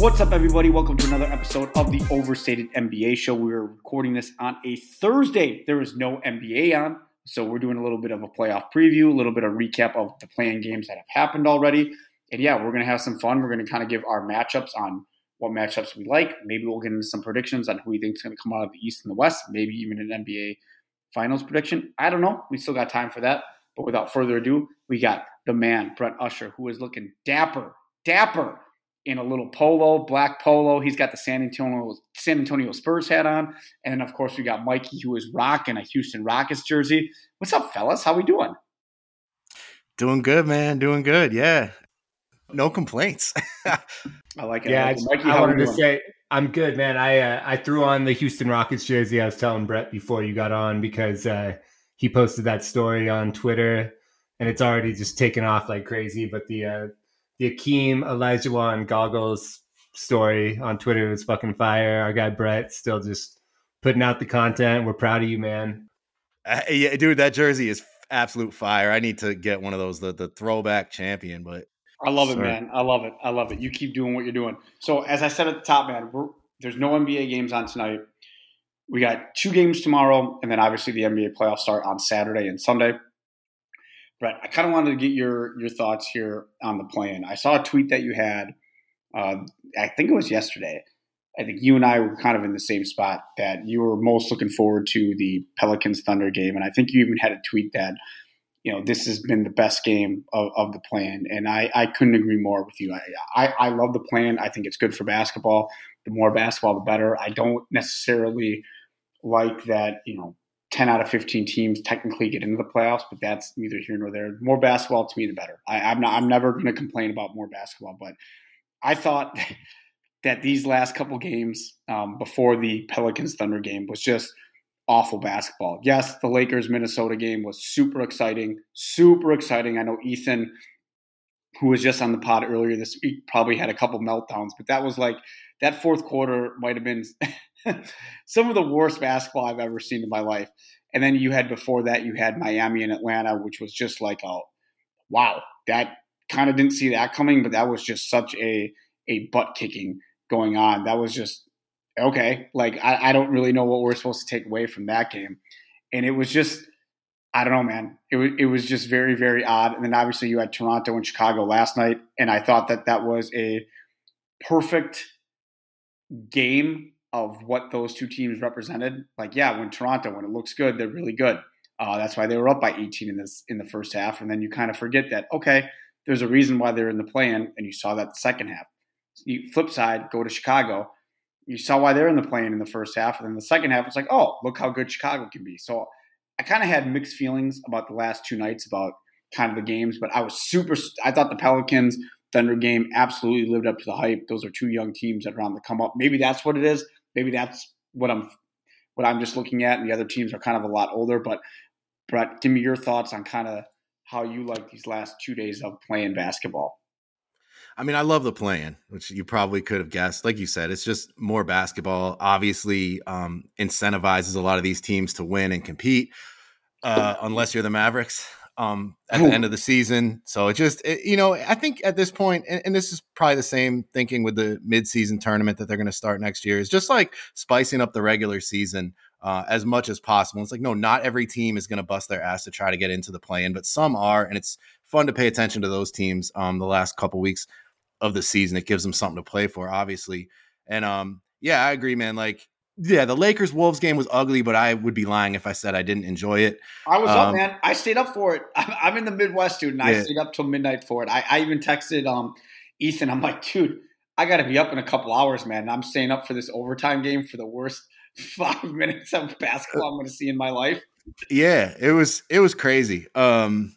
What's up, everybody? Welcome to another episode of the Overstated NBA Show. We're recording this on a Thursday. There is no NBA on, so we're doing a little bit of a playoff preview, a little bit of recap of the play-in games that have happened already. And yeah, we're going to have some fun. We're going to kind of give our matchups on what matchups we like. Maybe we'll get into some predictions on who we think is going to come out of the East and the West, maybe even an NBA Finals prediction. I don't know. We still got time for that. But without further ado, we got the man, Brett Usher, who is looking dapper, dapper in a little polo, black polo. He's got the San Antonio San Antonio Spurs hat on, and then of course we got Mikey who is rocking a Houston Rockets jersey. What's up, fellas? How we doing? Doing good, man. Doing good. Yeah, no complaints. I like it. Yeah, I, Mikey, I wanted to say I'm good, man. I uh, I threw on the Houston Rockets jersey. I was telling Brett before you got on because uh, he posted that story on Twitter, and it's already just taken off like crazy. But the uh, the Hakeem Olajuwon goggles story on Twitter was fucking fire. Our guy Brett still just putting out the content. We're proud of you, man. Uh, yeah, dude, that jersey is absolute fire. I need to get one of those, the the throwback champion. But I love it, man. I love it. I love it. You keep doing what you're doing. So as I said at the top, man, there's no NBA games on tonight. We got two games tomorrow, and then obviously the NBA playoffs start on Saturday and Sunday. Brett, I kind of wanted to get your your thoughts here on the play-in. I saw a tweet that you had. Uh, I think it was yesterday. I think you and I were kind of in the same spot that you were most looking forward to the Pelicans Thunder game, and I think you even had a tweet that you know this has been the best game of, of the play-in, and I, I couldn't agree more with you. I, I I love the play-in. I think it's good for basketball. The more basketball, the better. I don't necessarily like that. You know, 10 out of 15 teams technically get into the playoffs, but that's neither here nor there. More basketball to me, the better. I, am not, I'm never going to complain about more basketball, but I thought that these last couple games um, before the Pelicans Thunder game was just awful basketball. Yes, the Lakers Minnesota game was super exciting, super exciting. I know Ethan, who was just on the pod earlier this week, probably had a couple meltdowns, but that was like that fourth quarter might have been some of the worst basketball I've ever seen in my life. And then you had before that, you had Miami and Atlanta, which was just like, oh, wow, that kind of didn't see that coming, but that was just such a a butt kicking going on. That was just okay. Like I, I don't really know what we're supposed to take away from that game, and it was just I don't know, man. It was it was just very very odd. And then obviously you had Toronto and Chicago last night, and I thought that that was a perfect game of what those two teams represented. Like, yeah, when Toronto, when it looks good, they're really good. Uh, that's why they were up by 18 in this in the first half, and then you kind of forget that. Okay, there's a reason why they're in the play-in, and you saw that the second half. You flip side, go to Chicago. You saw why they're in the play-in in the first half, and then the second half, it's like, oh, look how good Chicago can be. So I kind of had mixed feelings about the last two nights about kind of the games, but I was super. I thought the Pelicans Thunder game absolutely lived up to the hype. Those are two young teams that are on the come up. Maybe that's what it is maybe that's what I'm what I'm just looking at, and the other teams are kind of a lot older. But Brett, give me your thoughts on kind of how you like these last two days of playing basketball. I mean, I love the play-in, which you probably could have guessed. Like you said, it's just more basketball. Obviously, um, incentivizes a lot of these teams to win and compete. Uh, unless you're the Mavericks, um, at Ooh. the end of the season. So it just, it, you know, I think at this point, and, and, this is probably the same thinking with the midseason tournament that they're going to start next year, is just like spicing up the regular season uh, as much as possible. It's like, no, not every team is going to bust their ass to try to get into the play in, but some are. And it's fun to pay attention to those teams um, the last couple weeks of the season. It gives them something to play for, obviously. And um, yeah, I agree, man. Like, yeah, the Lakers Wolves game was ugly, but I would be lying if I said I didn't enjoy it. I was um, up, man. I stayed up for it. I'm in the Midwest, dude, and I stayed up till midnight for it. I, I even texted um, Ethan. I'm like, dude, I got to be up in a couple hours, man. I'm staying up for this overtime game for the worst five minutes of basketball I'm going to see in my life. Yeah, it was it was crazy. Um,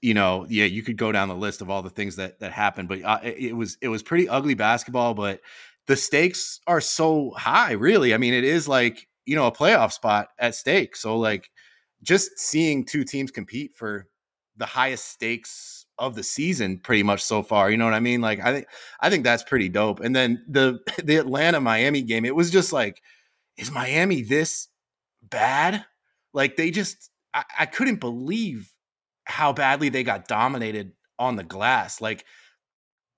you know, yeah, you could go down the list of all the things that that happened, but uh, it, it was it was pretty ugly basketball, but the stakes are so high, really. I mean, it is like, you know, a playoff spot at stake. So, like, just seeing two teams compete for the highest stakes of the season pretty much so far you know what i mean like i think i think that's pretty dope and then the the atlanta miami game it was just like is miami this bad like they just I, I couldn't believe how badly they got dominated on the glass like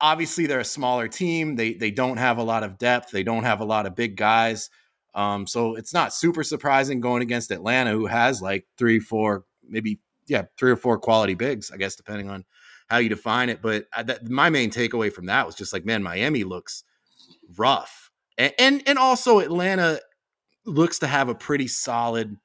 obviously they're a smaller team. They they don't have a lot of depth. They don't have a lot of big guys. Um, so it's not super surprising going against Atlanta, who has like three, four, maybe yeah, three or four quality bigs, I guess, depending on how you define it. But I, that, my main takeaway from that was just like, man, Miami looks rough, and, and and also Atlanta looks to have a pretty solid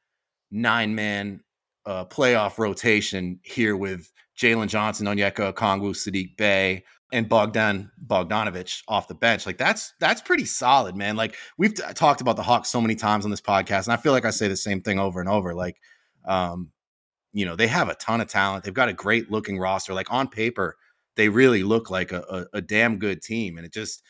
nine man uh, playoff rotation here with Jalen Johnson, Onyeka Okongwu, Sadiq Bey, and Bogdan Bogdanovich off the bench. Like that's that's pretty solid, man. Like we've t- talked about the Hawks so many times on this podcast, and I feel like I say the same thing over and over. Like, um, you know, they have a ton of talent. They've got a great looking roster. Like on paper, they really look like a, a, a damn good team, and it just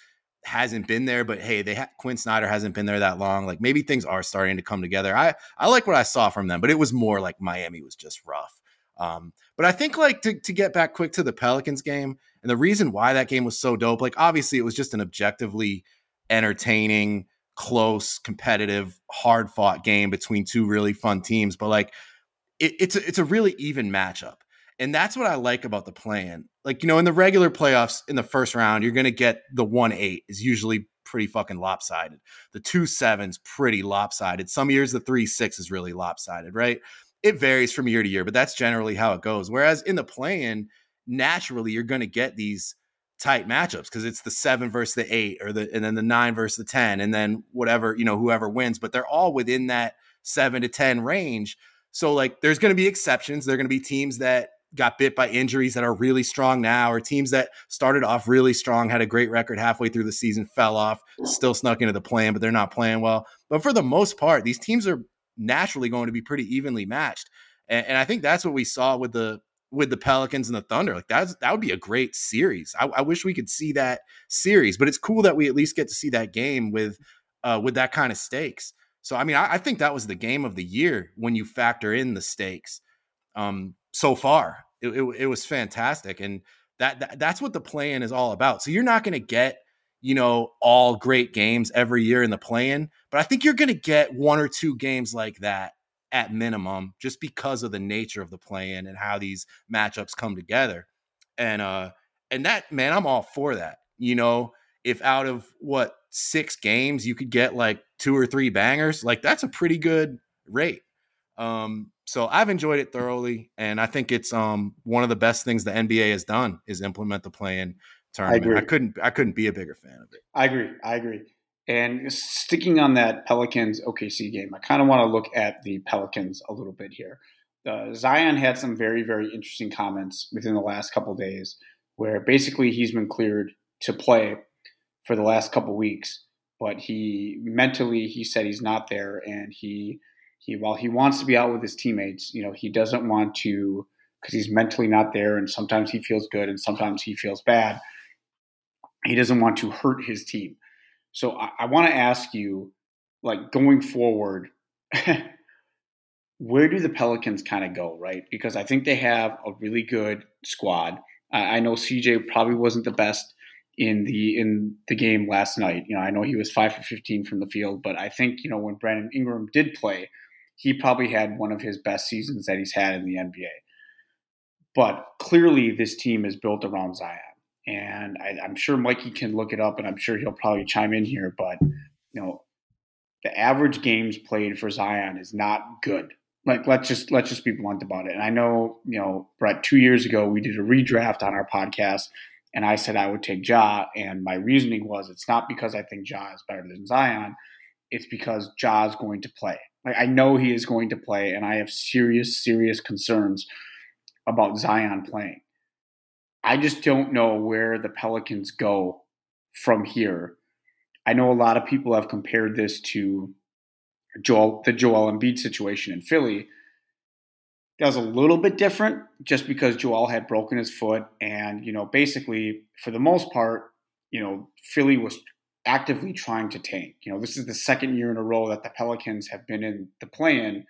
hasn't been there. But hey, they ha- Quin Snyder hasn't been there that long. Like maybe things are starting to come together. I I like what I saw from them, but it was more like Miami was just rough. Um, but I think like to, to get back quick to the Pelicans game and the reason why that game was so dope, like obviously it was just an objectively entertaining, close, competitive, hard fought game between two really fun teams. But like it, it's a, it's a really even matchup. And that's what I like about the play-in. Like, you know, in the regular playoffs in the first round, you're going to get the 1 8 is usually pretty fucking lopsided. The 2 7's pretty lopsided. Some years the 3 6 is really lopsided, right? it varies from year to year, but that's generally how it goes. Whereas in the play-in, naturally you're going to get these tight matchups because it's the seven versus the eight, or the and then the nine versus the ten, and then whatever you know whoever wins. But they're all within that seven to ten range. So like, there's going to be exceptions. There are going to be teams that got bit by injuries that are really strong now, or teams that started off really strong, had a great record halfway through the season, fell off, still snuck into the play-in, but they're not playing well. But for the most part, these teams are naturally going to be pretty evenly matched. And, and, I think that's what we saw with the with the Pelicans and the Thunder. Like that's that would be a great series. I, I wish we could see that series, but it's cool that we at least get to see that game with uh, with that kind of stakes. So I mean, I, I think that was the game of the year when you factor in the stakes. Um, so far, it, it, it was fantastic, and that, that that's what the play-in is all about. So you're not going to get you know, all great games every year in the play-in, but I think you're going to get one or two games like that at minimum just because of the nature of the play-in and how these matchups come together. And uh and that man, I'm all for that. You know, if out of what six games you could get like two or three bangers, like that's a pretty good rate. Um, so I've enjoyed it thoroughly, and I think it's um one of the best things the NBA has done is implement the play-in tournament. I, I, couldn't I couldn't be a bigger fan of it. I agree. I agree. And sticking on that Pelicans OKC game, I kind of want to look at the Pelicans a little bit here. Uh, Zion had some very very interesting comments within the last couple days, where basically he's been cleared to play for the last couple weeks, but he mentally he said he's not there, and he he while he wants to be out with his teammates, you know he doesn't want to because he's mentally not there, and sometimes he feels good and sometimes he feels bad he doesn't want to hurt his team. So I, I want to ask you, like going forward, where do the Pelicans kind of go, right? Because I think they have a really good squad. I, I know CJ probably wasn't the best in the in the game last night. You know, I know he was five for fifteen from the field, but I think you know when Brandon Ingram did play, he probably had one of his best seasons that he's had in the NBA. But clearly, this team is built around Zion and I, am sure Mikey can look it up, and I'm sure he'll probably chime in here. But you know, the average games played for Zion is not good. Like let's just let's just be blunt about it. And I know you know, Brett. Two years ago, we did a redraft on our podcast, and I said I would take Ja, and my reasoning was it's not because I think Ja is better than Zion. It's because Ja is going to play. Like I know he is going to play, and I have serious, serious concerns about Zion playing. I just don't know where the Pelicans go from here. I know a lot of people have compared this to Joel, the Joel Embiid situation in Philly. That was a little bit different just because Joel had broken his foot. And, you know, basically, for the most part, you know, Philly was actively trying to tank. You know, this is the second year in a row that the Pelicans have been in the play in.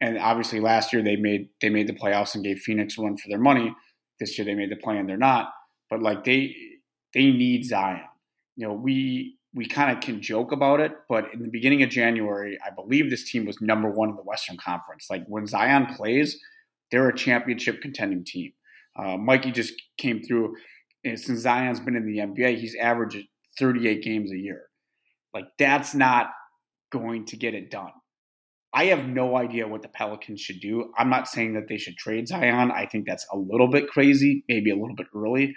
And obviously last year they made they made the playoffs and gave Phoenix run for their money. This year they made the play and they're not. But like they they need Zion. You know, we we kind of can joke about it, but in the beginning of January, I believe this team was number one in the Western Conference. Like when Zion plays, they're a championship contending team. Uh, Mikey just came through. And since Zion's been in the NBA, he's averaged 38 games a year. Like that's not going to get it done. I have no idea what the Pelicans should do. I'm not saying that they should trade Zion. I think that's a little bit crazy, maybe a little bit early.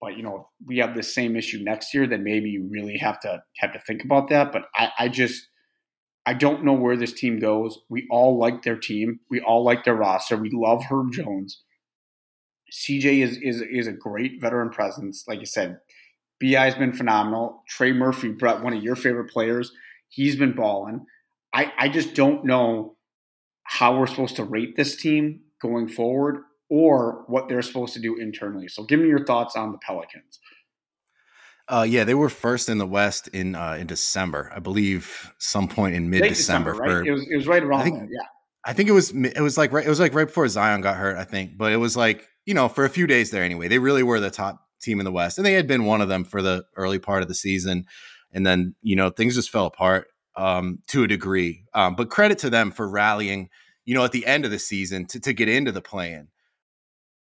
But you know, if we have the same issue next year, then maybe you really have to have to think about that. But I, I just I don't know where this team goes. We all like their team. We all like their roster. We love Herb Jones. CJ is is is a great veteran presence. Like I said, Bi has been phenomenal. Trey Murphy, Brett, one of your favorite players, he's been balling. I I just don't know how we're supposed to rate this team going forward or what they're supposed to do internally. So give me your thoughts on the Pelicans. Uh, yeah, they were first in the West in uh, in December, I believe, some point in mid December. Right? It was it was right around think, there. Yeah, I think it was it was like right it was like right before Zion got hurt. I think, but it was like you know for a few days there anyway. They really were the top team in the West, and they had been one of them for the early part of the season, and then you know things just fell apart um, to a degree. Um, but credit to them for rallying, you know, at the end of the season to to get into the play-in.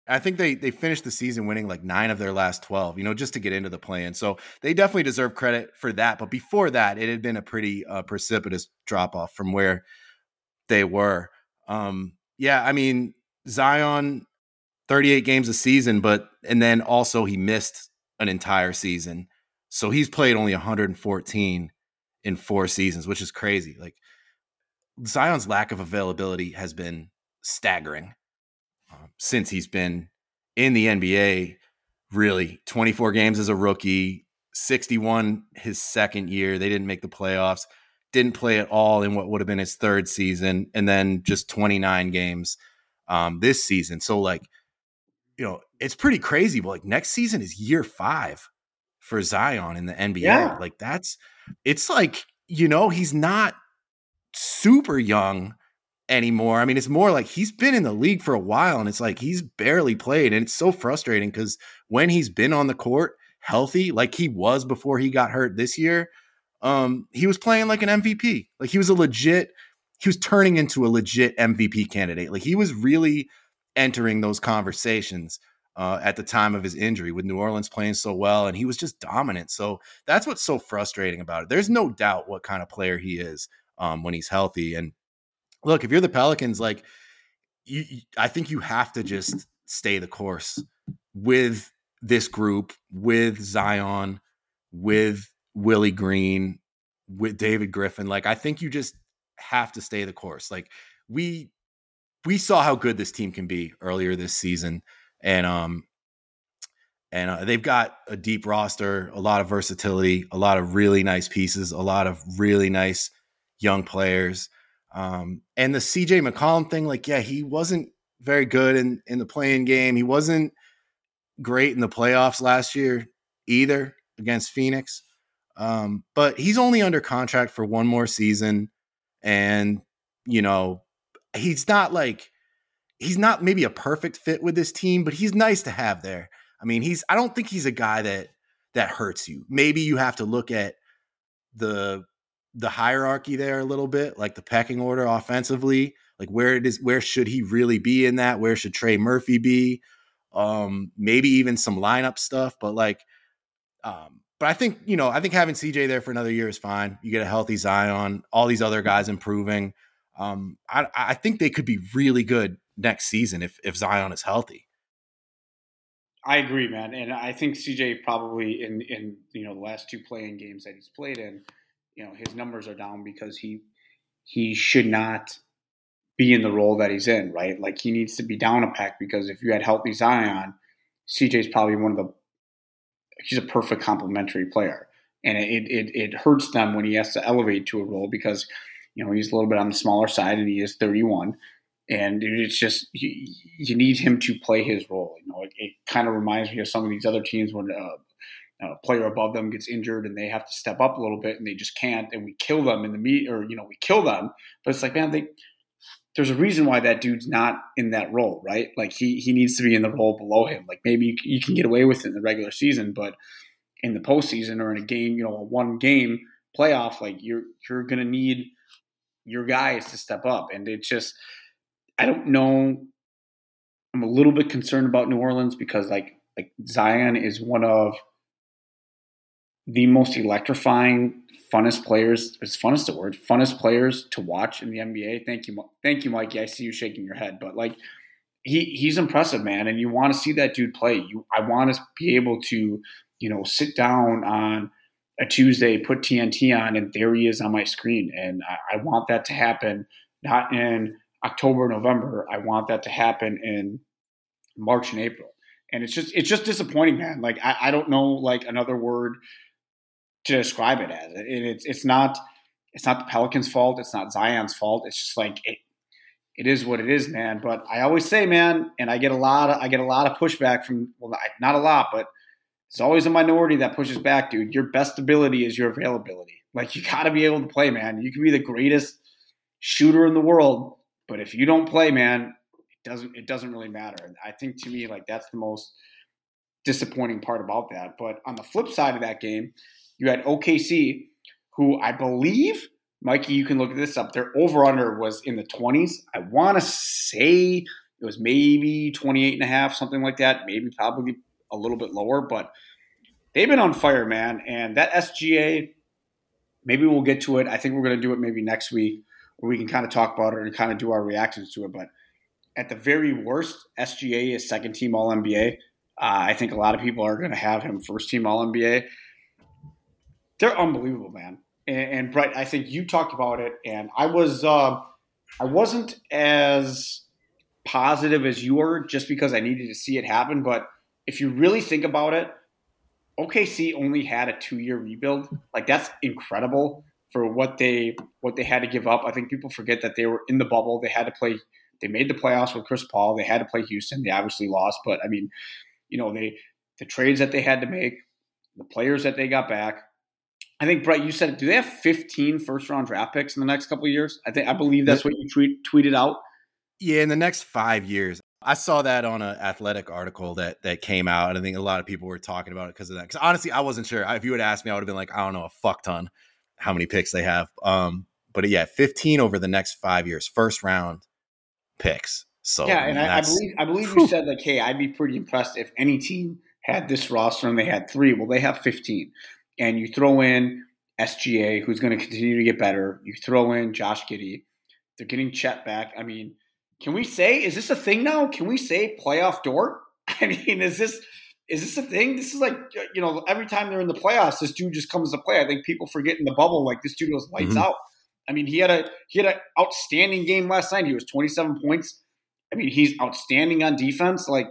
I think they they finished the season winning like nine of their last twelve, you know, just to get into the play-in. So they definitely deserve credit for that. But before that, it had been a pretty uh, precipitous drop off from where they were. Um, yeah, I mean Zion, thirty-eight games a season, but and then also he missed an entire season, so he's played only one hundred and fourteen in four seasons, which is crazy. Like Zion's lack of availability has been staggering um, since he's been in the NBA. Really, 24 games as a rookie, 61 his second year. They didn't make the playoffs, didn't play at all in what would have been his third season, and then just 29 games um, this season. So, like, you know, it's pretty crazy. But like, next season is year five for Zion in the NBA. Yeah. Like, that's it's like, you know, he's not super young anymore. I mean, it's more like he's been in the league for a while and it's like he's barely played. And it's so frustrating because when he's been on the court healthy, like he was before he got hurt this year, um, he was playing like an MVP. Like he was a legit, he was turning into a legit MVP candidate. Like he was really entering those conversations. Uh, at the time of his injury, with New Orleans playing so well, and he was just dominant. So that's what's so frustrating about it. There's no doubt what kind of player he is um, when he's healthy, and look, if you're the Pelicans, like you, I think you have to just stay the course with this group, with Zion, with Willie Green, with David Griffin. Like I think you just have to stay the course. Like we we saw how good this team can be earlier this season, and um and uh, they've got a deep roster, a lot of versatility, a lot of really nice pieces, a lot of really nice young players. Um, and the CJ McCollum thing, like, yeah, he wasn't very good in, in the play-in game. He wasn't great in the playoffs last year either against Phoenix. Um, but he's only under contract for one more season. And, you know, he's not like, he's not maybe a perfect fit with this team, but he's nice to have there. I mean, he's, I don't think he's a guy that, that hurts you. Maybe you have to look at the the hierarchy there a little bit, like the pecking order offensively, like where it is, where should he really be in that? Where should Trey Murphy be? Um, maybe even some lineup stuff, but like, um, but I think you know, I think having CJ there for another year is fine. You get a healthy Zion, all these other guys improving. Um, I, I think they could be really good next season if if Zion is healthy. I agree, man, and I think CJ probably in in you know the last two play-in games that he's played in you know his numbers are down because he he should not be in the role that he's in, right? Like he needs to be down a pack because if you had healthy Zion, CJ's probably one of the he's a perfect complementary player. And it, it it hurts them when he has to elevate to a role because you know he's a little bit on the smaller side and he is 31 and it's just you, you need him to play his role. You know, it, it kind of reminds me of some of these other teams when uh, a player above them gets injured and they have to step up a little bit and they just can't and we kill them in the meet or you know we kill them. But it's like man they there's a reason why that dude's not in that role right? Like he he needs to be in the role below him. Like maybe you, you can get away with it in the regular season but in the postseason or in a game you know a one game playoff like you're you're gonna need your guys to step up. And it's just I don't know I'm a little bit concerned about New Orleans because like like Zion is one of the most electrifying, funnest players. It's funnest the word? Funnest players to watch in the NBA. Thank you, thank you, Mikey. I see you shaking your head, but like he he's impressive, man, and you want to see that dude play. You I want to be able to you know sit down on a Tuesday, put TNT on, and there he is on my screen, and I, I want that to happen not in October, November. I want that to happen in March and April. And it's just it's just disappointing, man. Like I, I don't know like another word to describe it as. It's it's not it's not the Pelicans' fault. It's not Zion's fault. It's just like it, it is what it is, man. But I always say, man, and I get a lot of I get a lot of pushback from well, not a lot, but it's always a minority that pushes back, dude. Your best ability is your availability. Like you got to be able to play, man. You can be the greatest shooter in the world, but if you don't play, man, it doesn't it doesn't really matter. And I think to me, like that's the most disappointing part about that. But on the flip side of that game, you had OKC, who I believe, Mikey, you can look this up. Their over under was in the 20s. I want to say it was maybe 28 and a half, something like that. Maybe probably a little bit lower, but they've been on fire, man. And that SGA, maybe we'll get to it. I think we're going to do it maybe next week we can kind of talk about it and kind of do our reactions to it. But at the very worst, SGA is second team All NBA. Uh, I think a lot of people are going to have him first team All NBA. They're unbelievable, man. And, and, Brett, I think you talked about it, and I was uh, I wasn't as positive as you were just because I needed to see it happen. But if you really think about it, OKC only had a two year rebuild. Like that's incredible for what they what they had to give up. I think people forget that they were in the bubble. They had to play. They made the playoffs with Chris Paul. They had to play Houston. They obviously lost, but I mean, you know, they the trades that they had to make, the players that they got back. I think Brett, you said, do they have 15 first round draft picks in the next couple of years? I think I believe that's what you tweet, tweeted out. Yeah, in the next five years. I saw that on an athletic article that that came out, and I think a lot of people were talking about it because of that. Because honestly, I wasn't sure. If you had asked me, I would have been like, I don't know, a fuck ton how many picks they have. Um, but yeah, 15 over the next five years, first round picks. So yeah, and I, I, believe I believe you said like, hey, I'd be pretty impressed if any team had this roster and they had three. Well, they have 15, and you throw in SGA, who's going to continue to get better. You throw in Josh Giddey. They're getting Chet back. I mean, can we say is this a thing now? Can we say playoff Dort? I mean, is this is this a thing? This is like you know every time they're in the playoffs, this dude just comes to play. I think people forget in the bubble like this dude was lights mm-hmm. out. I mean, he had a he had an outstanding game last night. He was 27 points. I mean, he's outstanding on defense. Like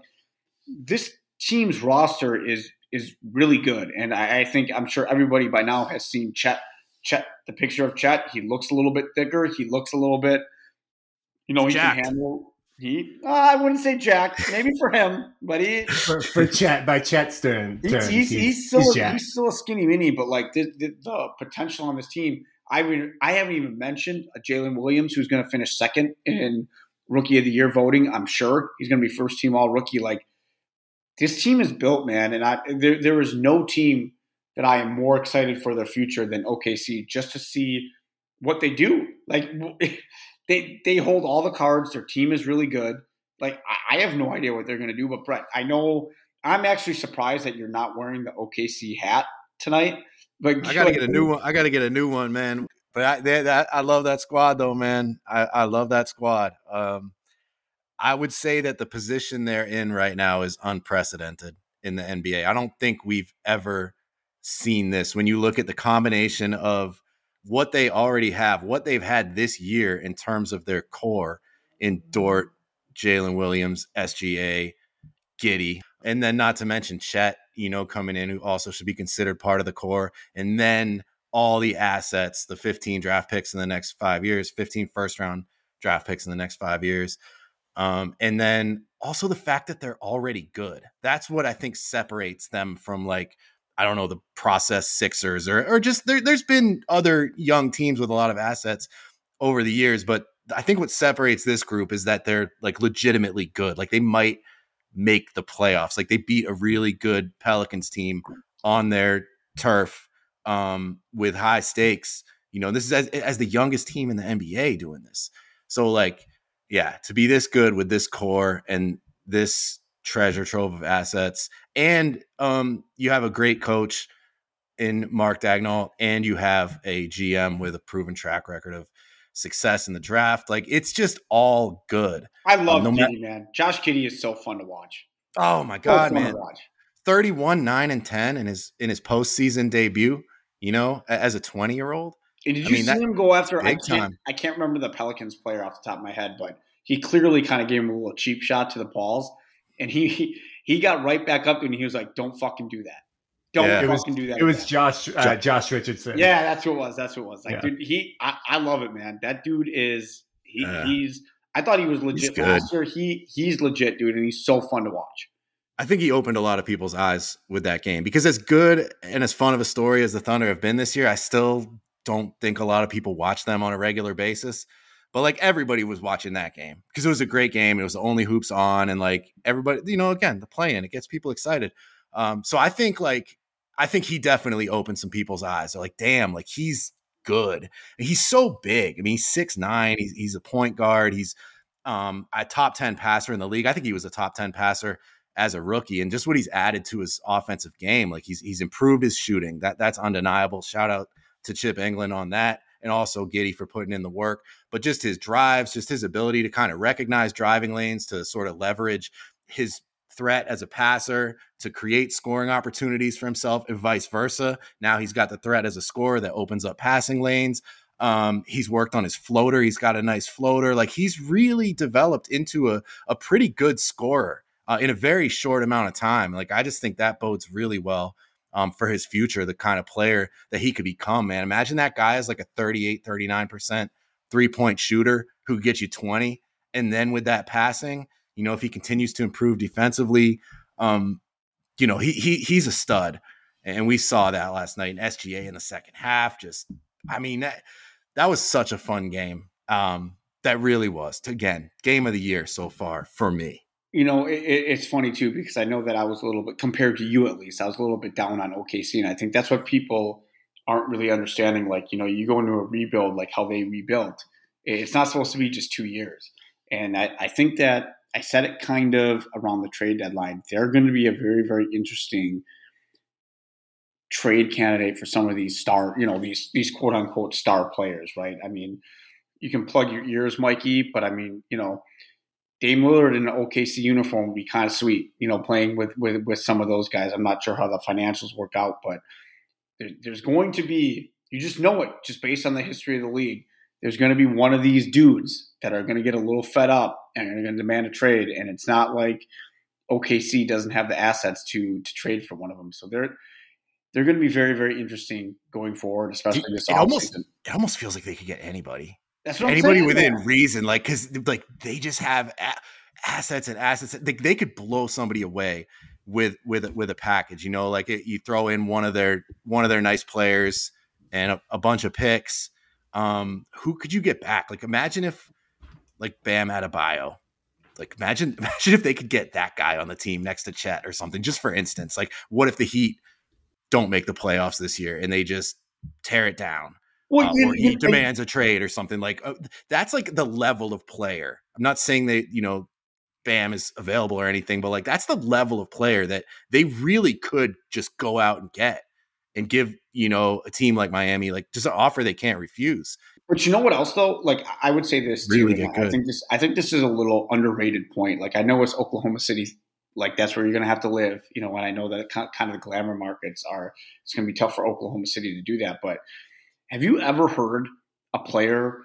this team's roster is is really good, and I, I think I'm sure everybody by now has seen Chet. Chet, the picture of Chet. He looks a little bit thicker. He looks a little bit, you know, he Jacked. can handle he, uh, I wouldn't say Jack, maybe for him, but he for, for Chet by Chet Stern. He's, he's, he's, still he's, a, he's, still a skinny mini, but like the, the, the, potential on this team. I mean, I haven't even mentioned Jalen Williams, who's going to finish second in Rookie of the Year voting. I'm sure he's going to be first team All Rookie. Like this team is built, man, and I there there is no team that I am more excited for their future than OKC. Just to see what they do, like. they they hold all the cards. Their team is really good. Like I, I have no idea what they're going to do. But Brett, I know I'm actually surprised that you're not wearing the OKC hat tonight. But I gotta get a new one. I gotta get a new one, man. But I they, that, I love that squad though, man. I, I love that squad. Um, I would say that the position they're in right now is unprecedented in the NBA. I don't think we've ever seen this. When you look at the combination of what they already have, what they've had this year in terms of their core in Dort, Jalen Williams, SGA, Giddey, and then not to mention Chet, you know, coming in, who also should be considered part of the core, and then all the assets, the 15 draft picks in the next five years, 15 first round draft picks in the next five years. Um, and then also the fact that they're already good. That's what I think separates them from like I don't know the process Sixers or or just there, there's been other young teams with a lot of assets over the years, but I think what separates this group is that they're like legitimately good. Like they might make the playoffs. Like they beat a really good Pelicans team on their turf um, with high stakes. You know, this is as, as the youngest team in the NBA doing this. So like, yeah, to be this good with this core and this treasure trove of assets, and um, you have a great coach in Mark Daigneault, and you have a GM with a proven track record of success in the draft. Like it's just all good. I love um, no Giddey, man. Josh Giddey is so fun to watch. Oh my god, so man! 31, 9, and 10 in his in his postseason debut, you know, as a 20 year old. And did you I mean, see him go after I can't, time. I can't remember the Pelicans player off the top of my head, but he clearly kind of gave him a little cheap shot to the balls. And he he got right back up and he was like, Don't fucking do that. Don't yeah. fucking was, do that. It was Josh uh, Josh Richardson. Yeah, that's what it was. That's what it was. Like, yeah. dude, he I, I, love it, man. That dude is he, uh, he's I thought he was legit last year. He he's legit, dude, and he's so fun to watch. I think he opened a lot of people's eyes with that game because as good and as fun of a story as the Thunder have been this year, I still don't think a lot of people watch them on a regular basis. But like everybody was watching that game because it was a great game. It was the only hoops on, and like everybody, you know, again, the play in it gets people excited. Um, so I think like I think he definitely opened some people's eyes. They're like, damn, like he's good. And he's so big. I mean, he's six nine. He's he's a point guard. He's um, a top ten passer in the league. I think he was a top ten passer as a rookie and just what he's added to his offensive game. Like he's he's improved his shooting. That that's undeniable. Shout out to Chip Engelland on that. And also Giddey for putting in the work, but just his drives, just his ability to kind of recognize driving lanes to sort of leverage his threat as a passer to create scoring opportunities for himself and vice versa. Now he's got the threat as a scorer that opens up passing lanes. Um, he's worked on his floater. He's got a nice floater. Like he's really developed into a, a pretty good scorer uh, in a very short amount of time. Like I just think that bodes really well um, for his future, the kind of player that he could become, man. Imagine that guy is like a 38, 39% three point shooter who gets you 20. And then with that passing, you know, if he continues to improve defensively, um, you know, he, he he's a stud. And we saw that last night in SGA in the second half. Just, I mean, that, that was such a fun game. Um, that really was. Again, game of the year so far for me. You know, it, it's funny too because I know that I was a little bit compared to you at least. I was a little bit down on OKC, and I think that's what people aren't really understanding. Like, you know, you go into a rebuild, like how they rebuilt. It's not supposed to be just two years, and I, I think that I said it kind of around the trade deadline. They're going to be a very, very interesting trade candidate for some of these star, you know, these these quote unquote star players, right? I mean, you can plug your ears, Mikey, but I mean, you know, Dame Lillard in an OKC uniform would be kind of sweet, you know, playing with with with some of those guys. I'm not sure how the financials work out, but there, there's going to be you just know it just based on the history of the league. There's going to be one of these dudes that are going to get a little fed up and are going to demand a trade, and it's not like OKC doesn't have the assets to to trade for one of them. So they're they're going to be very very interesting going forward, especially this it almost it almost feels like they could get anybody. That's what anybody within reason, like because like they just have a- assets and assets. They, they could blow somebody away with with with a package. You know, like it, you throw in one of their one of their nice players and a, a bunch of picks. Um, who could you get back? Like imagine if like Bam Adebayo. Like imagine imagine if they could get that guy on the team next to Chet or something. Just for instance, like what if the Heat don't make the playoffs this year and they just tear it down? Well, uh, or he demands a trade or something like uh, that's like the level of player. I'm not saying that you know Bam is available or anything, but like that's the level of player that they really could just go out and get and give you know a team like Miami like just an offer they can't refuse. But you know what else though? Like I would say this really too. I think this I think this is a little underrated point. Like I know it's Oklahoma City like that's where you're going to have to live, you know, and I know that kind of the glamour markets are it's going to be tough for Oklahoma City to do that, but have you ever heard a player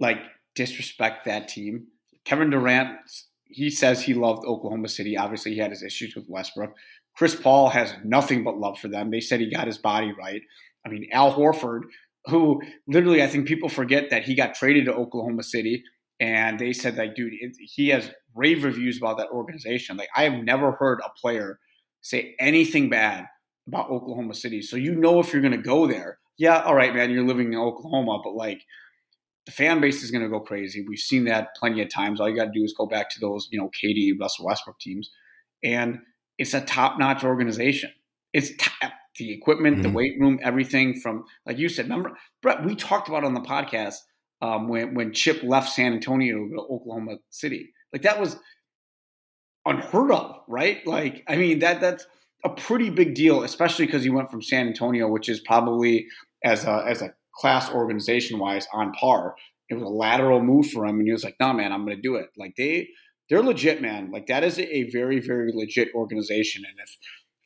like disrespect that team? Kevin Durant, he says he loved Oklahoma City. Obviously, he had his issues with Westbrook. Chris Paul has nothing but love for them. They said he got his body right. I mean, Al Horford, who literally, I think people forget that he got traded to Oklahoma City, and they said like, dude, it, he has rave reviews about that organization. Like, I have never heard a player say anything bad about Oklahoma City. So you know if you're going to go there, yeah, all right, man, you're living in Oklahoma, but like the fan base is going to go crazy. We've seen that plenty of times. All you got to do is go back to those, you know, KD, Russell Westbrook teams, and it's a top-notch organization. It's the equipment, mm-hmm. the weight room, everything from like you said. Remember, Brett, we talked about on the podcast um, when when Chip left San Antonio to Oklahoma City. Like that was unheard of, right? Like, I mean that that's a pretty big deal, especially because he went from San Antonio, which is probably as a as a class organization wise on par. It was a lateral move for him, and he was like, "No, nah, man, I'm going to do it." Like they they're legit, man. Like that is a very very legit organization, and if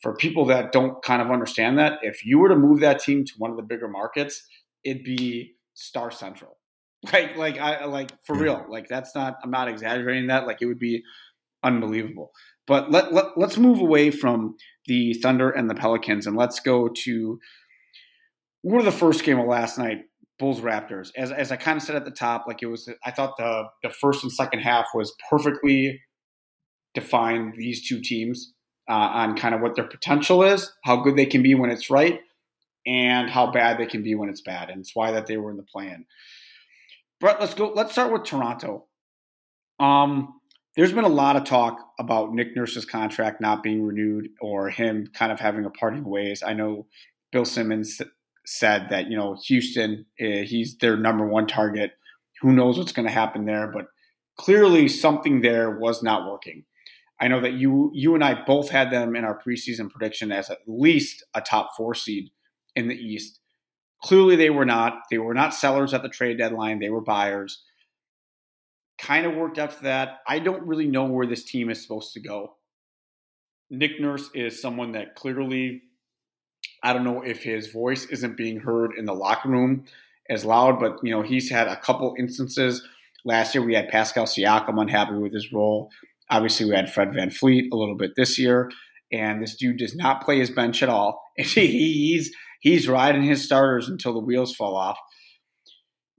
for people that don't kind of understand that, if you were to move that team to one of the bigger markets, it'd be Star Central. Like, like I like for real. Like that's not. I'm not exaggerating that. Like it would be unbelievable. But let, let let's move away from the Thunder and the Pelicans and let's go to one of the first game of last night. Bulls Raptors. As, as I kind of said at the top, like it was, I thought the the first and second half was perfectly defined these two teams uh, on kind of what their potential is, how good they can be when it's right, and how bad they can be when it's bad. And it's why that they were in the play-in. Brett, let's go. Let's start with Toronto. Um, there's been a lot of talk about Nick Nurse's contract not being renewed or him kind of having a parting ways. I know Bill Simmons said that you know Houston, uh, he's their number one target. Who knows what's going to happen there? But clearly, something there was not working. I know that you you and I both had them in our preseason prediction as at least a top four seed in the East. Clearly, they were not. They were not sellers at the trade deadline. They were buyers. Kind of worked up to that. I don't really know where this team is supposed to go. Nick Nurse is someone that clearly, I don't know if his voice isn't being heard in the locker room as loud, but you know he's had a couple instances. Last year we had Pascal Siakam unhappy with his role. Obviously we had Fred VanVleet a little bit this year, and this dude does not play his bench at all. he's he's riding his starters until the wheels fall off.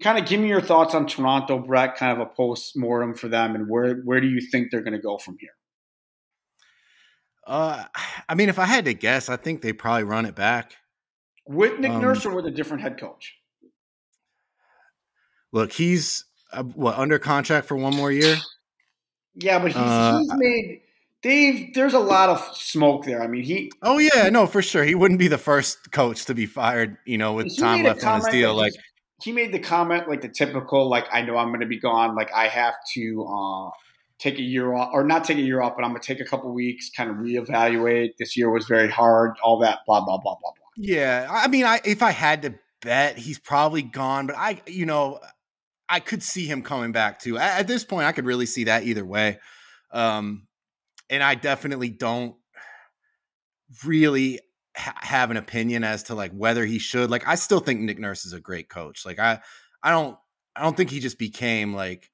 Kind of give me your thoughts on Toronto, Brett. Kind of a post mortem for them, and where where do you think they're going to go from here? Uh, I mean, if I had to guess, I think they probably run it back with Nick um, Nurse or with a different head coach. Look, he's uh, what under contract for one more year. Yeah, but he's, uh, he's made Dave, there's a lot of smoke there. I mean, he. Oh yeah, no, for sure. He wouldn't be the first coach to be fired. You know, with time left on his deal. Like he made the comment, like the typical, like I know I'm going to be gone. Like I have to uh, take a year off, or not take a year off, but I'm going to take a couple weeks, kind of reevaluate. This year was very hard. All that, blah blah blah blah blah. Yeah, I mean, I if I had to bet, he's probably gone. But I, you know, I could see him coming back too. At, at this point, I could really see that either way. Um, and I definitely don't really ha- have an opinion as to like whether he should. Like, I still think Nick Nurse is a great coach. Like, I, I don't, I don't think he just became like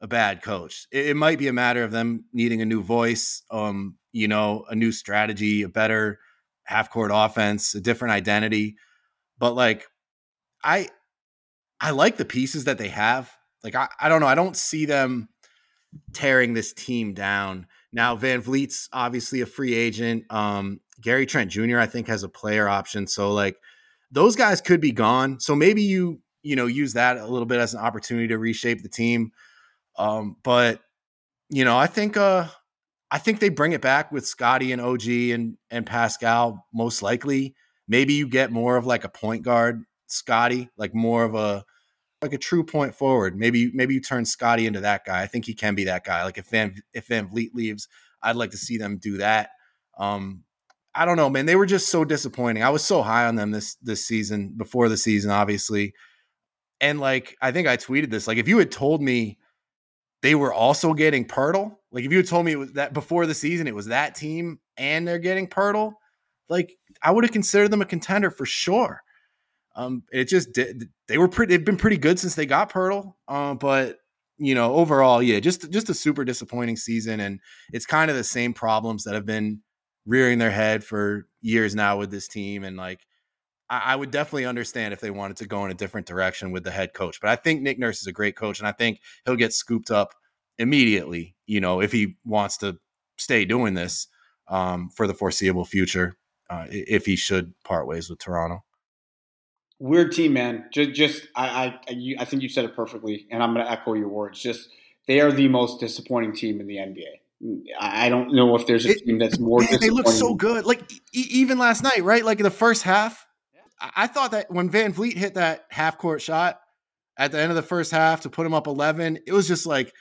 a bad coach. It, it might be a matter of them needing a new voice, um, you know, a new strategy, a better half court offense, a different identity. But like, I, I like the pieces that they have. Like, I, I don't know. I don't see them tearing this team down now, VanVleet's obviously a free agent. Um, Gary Trent Jr. I think has a player option. So like those guys could be gone. So maybe you you know use that a little bit as an opportunity to reshape the team. Um, but you know, I think uh I think they bring it back with Scottie and OG and and Pascal most likely. Maybe you get more of like a point guard Scottie, like more of a like a true point forward. Maybe maybe you turn Scottie into that guy. I think he can be that guy. Like if Van if VanVleet leaves, I'd like to see them do that. Um, I don't know, man. They were just so disappointing. I was so high on them this this season before the season, obviously. And like I think I tweeted this. Like if you had told me they were also getting Poeltl, like if you had told me it was that before the season it was that team and they're getting Poeltl, like I would have considered them a contender for sure. Um, it just did. They were pretty. They've been pretty good since they got Poeltl. Uh, but you know, overall, yeah, just just a super disappointing season, and it's kind of the same problems that have been rearing their head for years now with this team. And like, I, I would definitely understand if they wanted to go in a different direction with the head coach. But I think Nick Nurse is a great coach, and I think he'll get scooped up immediately. You know, if he wants to stay doing this um, for the foreseeable future, uh, if he should part ways with Toronto weird team, man. Just, just I, I, you, I think you said it perfectly, and I'm going to echo your words. Just they are the most disappointing team in the NBA. I don't know if there's a team that's more. Man, they look so good. Like e- even last night, right? Like in the first half, I thought that when VanVleet hit that half court shot at the end of the first half to put him up 11, it was just like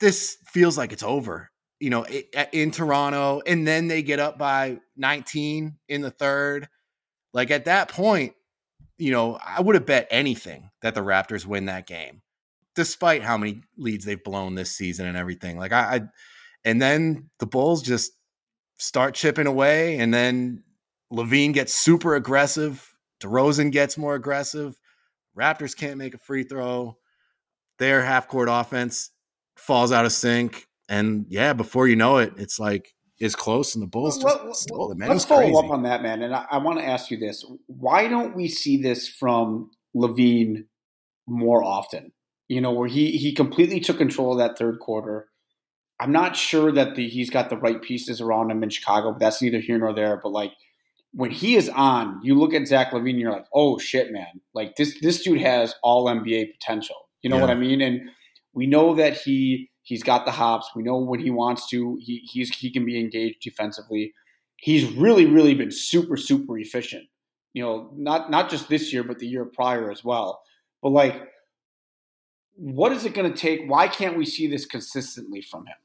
this feels like it's over. you know, in Toronto, and then they get up by 19 in the third. Like at that point, you know, I would have bet anything that the Raptors win that game, despite how many leads they've blown this season and everything. Like I, I and then the Bulls just start chipping away, and then LaVine gets super aggressive. DeRozan gets more aggressive. Raptors can't make a free throw. Their half court offense falls out of sync. And yeah, before you know it, it's like is close, and the Bulls well, just stole it, man. Let's follow up on that, man. And I, I want to ask you this: Why don't we see this from LaVine more often? You know, where he he completely took control of that third quarter. I'm not sure that the, he's got the right pieces around him in Chicago, but that's neither here nor there. But like when he is on, you look at Zach LaVine, you're like, oh shit, man! Like this this dude has all NBA potential. You know yeah. what I mean? And we know that he He's got the hops. We know when he wants to. He he's he can be engaged defensively. He's really really been super super efficient. You know, not not just this year, but the year prior as well. But like, what is it going to take? Why can't we see this consistently from him?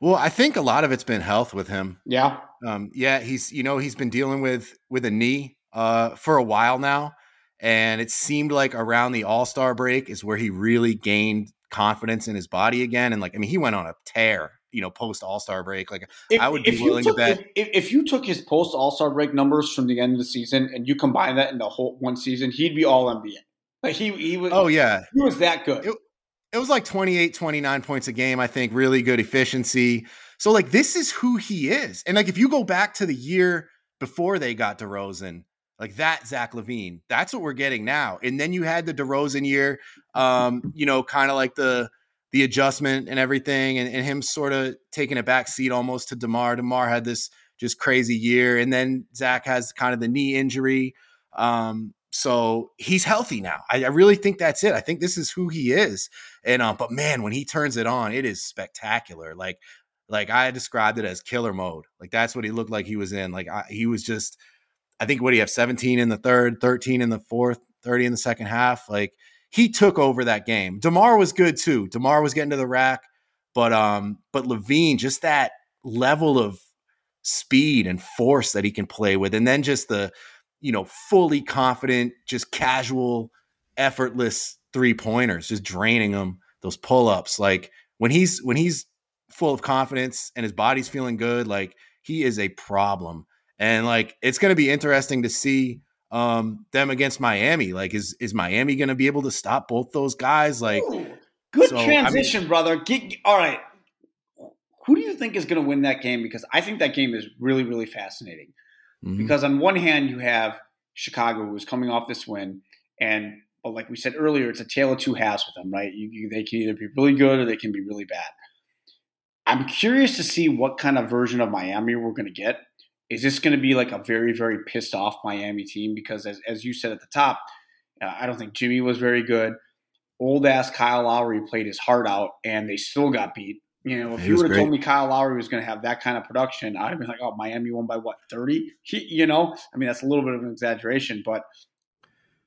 Well, I think a lot of it's been health with him. Yeah. Um, yeah, he's you know he's been dealing with with a knee uh, for a while now, and it seemed like around the All Star break is where he really gained confidence in his body again. And like, I mean, he went on a tear, you know, post All Star break. Like, if, I would be willing took, to bet if, if you took his post All Star break numbers from the end of the season and you combine that in the whole one season, he'd be All NBA. Like he he was. Oh yeah, he was that good. It, it was like 28, 29 points a game. I think really good efficiency. So like, this is who he is. And like, if you go back to the year before they got DeRozan, like that Zach LaVine. That's what we're getting now. And then you had the DeRozan year, um, you know, kind of like the the adjustment and everything, and, and him sort of taking a back seat almost to DeMar. DeMar had this just crazy year, and then Zach has kind of the knee injury. Um, so he's healthy now. I, I, really think that's it. I think this is who he is. And uh, but man, when he turns it on, it is spectacular. Like like I described it as killer mode. Like that's what he looked like he was in. Like I, he was just I think what do you have 17 in the third, 13 in the fourth, 30 in the second half. Like he took over that game. DeMar was good too. DeMar was getting to the rack, but um, but LaVine just that level of speed and force that he can play with, and then just the, you know, fully confident, just casual, effortless three pointers, just draining them, those pull ups. Like when he's when he's full of confidence and his body's feeling good, like he is a problem. And like it's going to be interesting to see um them against Miami. Like is is Miami going to be able to stop both those guys? Like Ooh, good so, transition, I mean, brother. Get, all right. Who do you think is going to win that game because I think that game is really really fascinating. Mm-hmm. Because on one hand you have Chicago who is coming off this win and but like we said earlier, it's a tale of two halves with them, right? You, you, they can either be really good or they can be really bad. I'm curious to see what kind of version of Miami we're going to get is this going to be like a very, very pissed off Miami team? Because as, as you said at the top, uh, I don't think Jimmy was very good. Old ass Kyle Lowry played his heart out, and they still got beat. You know, if you would have told me Kyle Lowry was going to have that kind of production, I'd have been like, "Oh, Miami won by what thirty? You know, I mean, that's a little bit of an exaggeration, but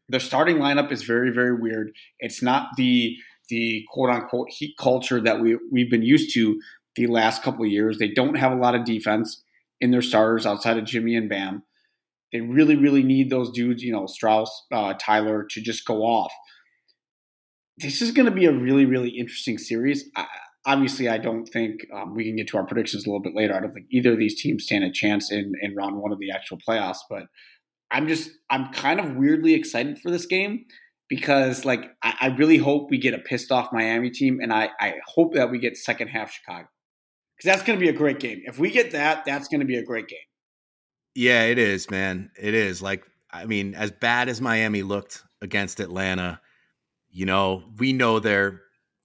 the starting lineup is very, very weird. It's not the the quote unquote heat culture that we we've been used to the last couple of years. They don't have a lot of defense in their starters outside of Jimmy and Bam. They really, really need those dudes, you know, Strus, uh, Tyler, to just go off. This is going to be a really, really interesting series. I, obviously, I don't think um, we can get to our predictions a little bit later. I don't think either of these teams stand a chance in, in round one of the actual playoffs, but I'm just, I'm kind of weirdly excited for this game because, like, I, I really hope we get a pissed off Miami team, and I, I hope that we get second half Chicago because that's going to be a great game. If we get that, that's going to be a great game. Yeah, it is, man. It is. Like, I mean, as bad as Miami looked against Atlanta, you know, we know they're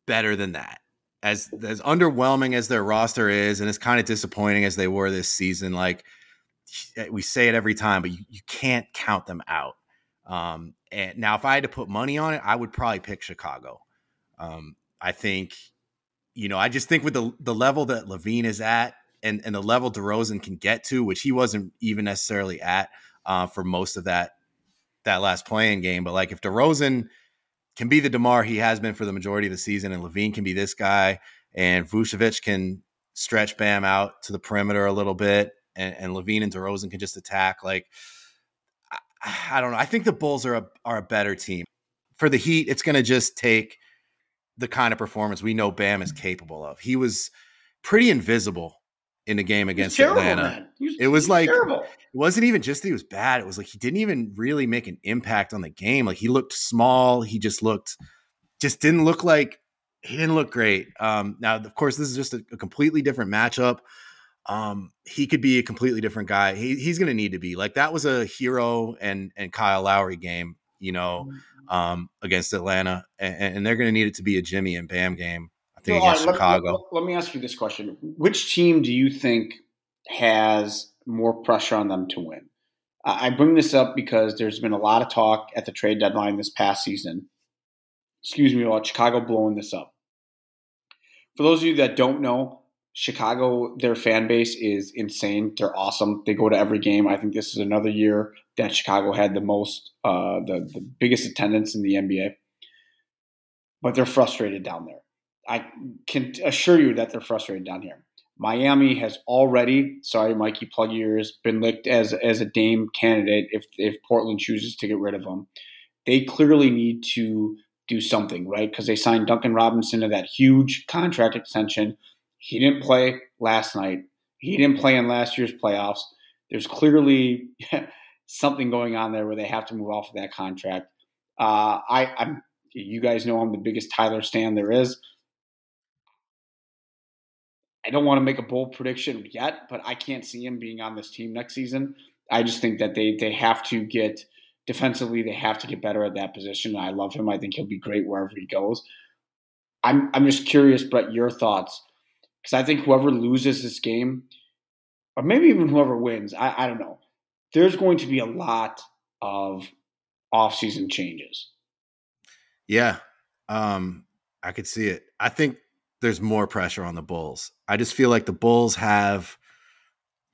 better than that. As as underwhelming as their roster is, and as kind of disappointing as they were this season, like we say it every time, but you, you can't count them out. Um, and now, if I had to put money on it, I would probably pick Chicago. Um, I think you know, I just think with the the level that LaVine is at and and the level DeRozan can get to, which he wasn't even necessarily at uh, for most of that that last play-in game. But like if DeRozan can be the Demar he has been for the majority of the season, and LaVine can be this guy, and Vucevic can stretch Bam out to the perimeter a little bit, and, and LaVine and DeRozan can just attack. Like, I, I don't know. I think the Bulls are a, are a better team. For the Heat, it's going to just take the kind of performance we know Bam is capable of. He was pretty invisible in the game against terrible, Atlanta. Was, it was like terrible. it wasn't even just that he was bad. It was like he didn't even really make an impact on the game. Like he looked small. He just looked just didn't look like he didn't look great. Um, now, of course, this is just a, a completely different matchup. Um, he could be a completely different guy. He, he's going to need to be like that was a Herro and and Kyle Lowry game, you know, mm-hmm. Um, against Atlanta, and, and they're going to need it to be a Jimmy and Bam game. I think well, against right, Chicago. Let, let, let me ask you this question: Which team do you think has more pressure on them to win? I bring this up because there's been a lot of talk at the trade deadline this past season excuse me, about Chicago blowing this up. For those of you that don't know, Chicago, their fan base is insane. They're awesome. They go to every game. I think this is another year that Chicago had the most, uh, the, the biggest attendance in the NBA. But they're frustrated down there. I can assure you that they're frustrated down here. Miami has already, sorry, Mikey, plug ears, been licked as as a Dame candidate if if Portland chooses to get rid of him. They clearly need to do something, right? Because they signed Duncan Robinson to that huge contract extension. He didn't play last night. He didn't play in last year's playoffs. There's clearly something going on there where they have to move off of that contract. Uh, I, I'm, you guys know I'm the biggest Tyler Stan there is. I don't want to make a bold prediction yet, but I can't see him being on this team next season. I just think that they they have to get defensively, they have to get better at that position. I love him. I think he'll be great wherever he goes. I'm I'm just curious, Brett, your thoughts because I think whoever loses this game, or maybe even whoever wins, I, I don't know. There's going to be a lot of offseason changes. Yeah, um, I could see it. I think there's more pressure on the Bulls. I just feel like the Bulls have,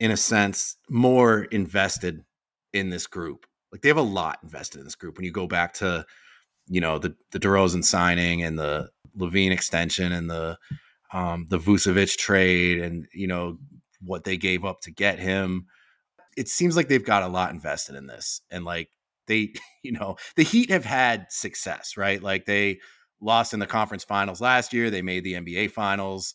in a sense, more invested in this group. Like they have a lot invested in this group. When you go back to, you know, the the DeRozan signing and the LaVine extension and the um, the Vucevic trade and you know what they gave up to get him. It seems like they've got a lot invested in this, and like they, you know, the Heat have had success, right? Like they lost in the conference finals last year. They made the NBA finals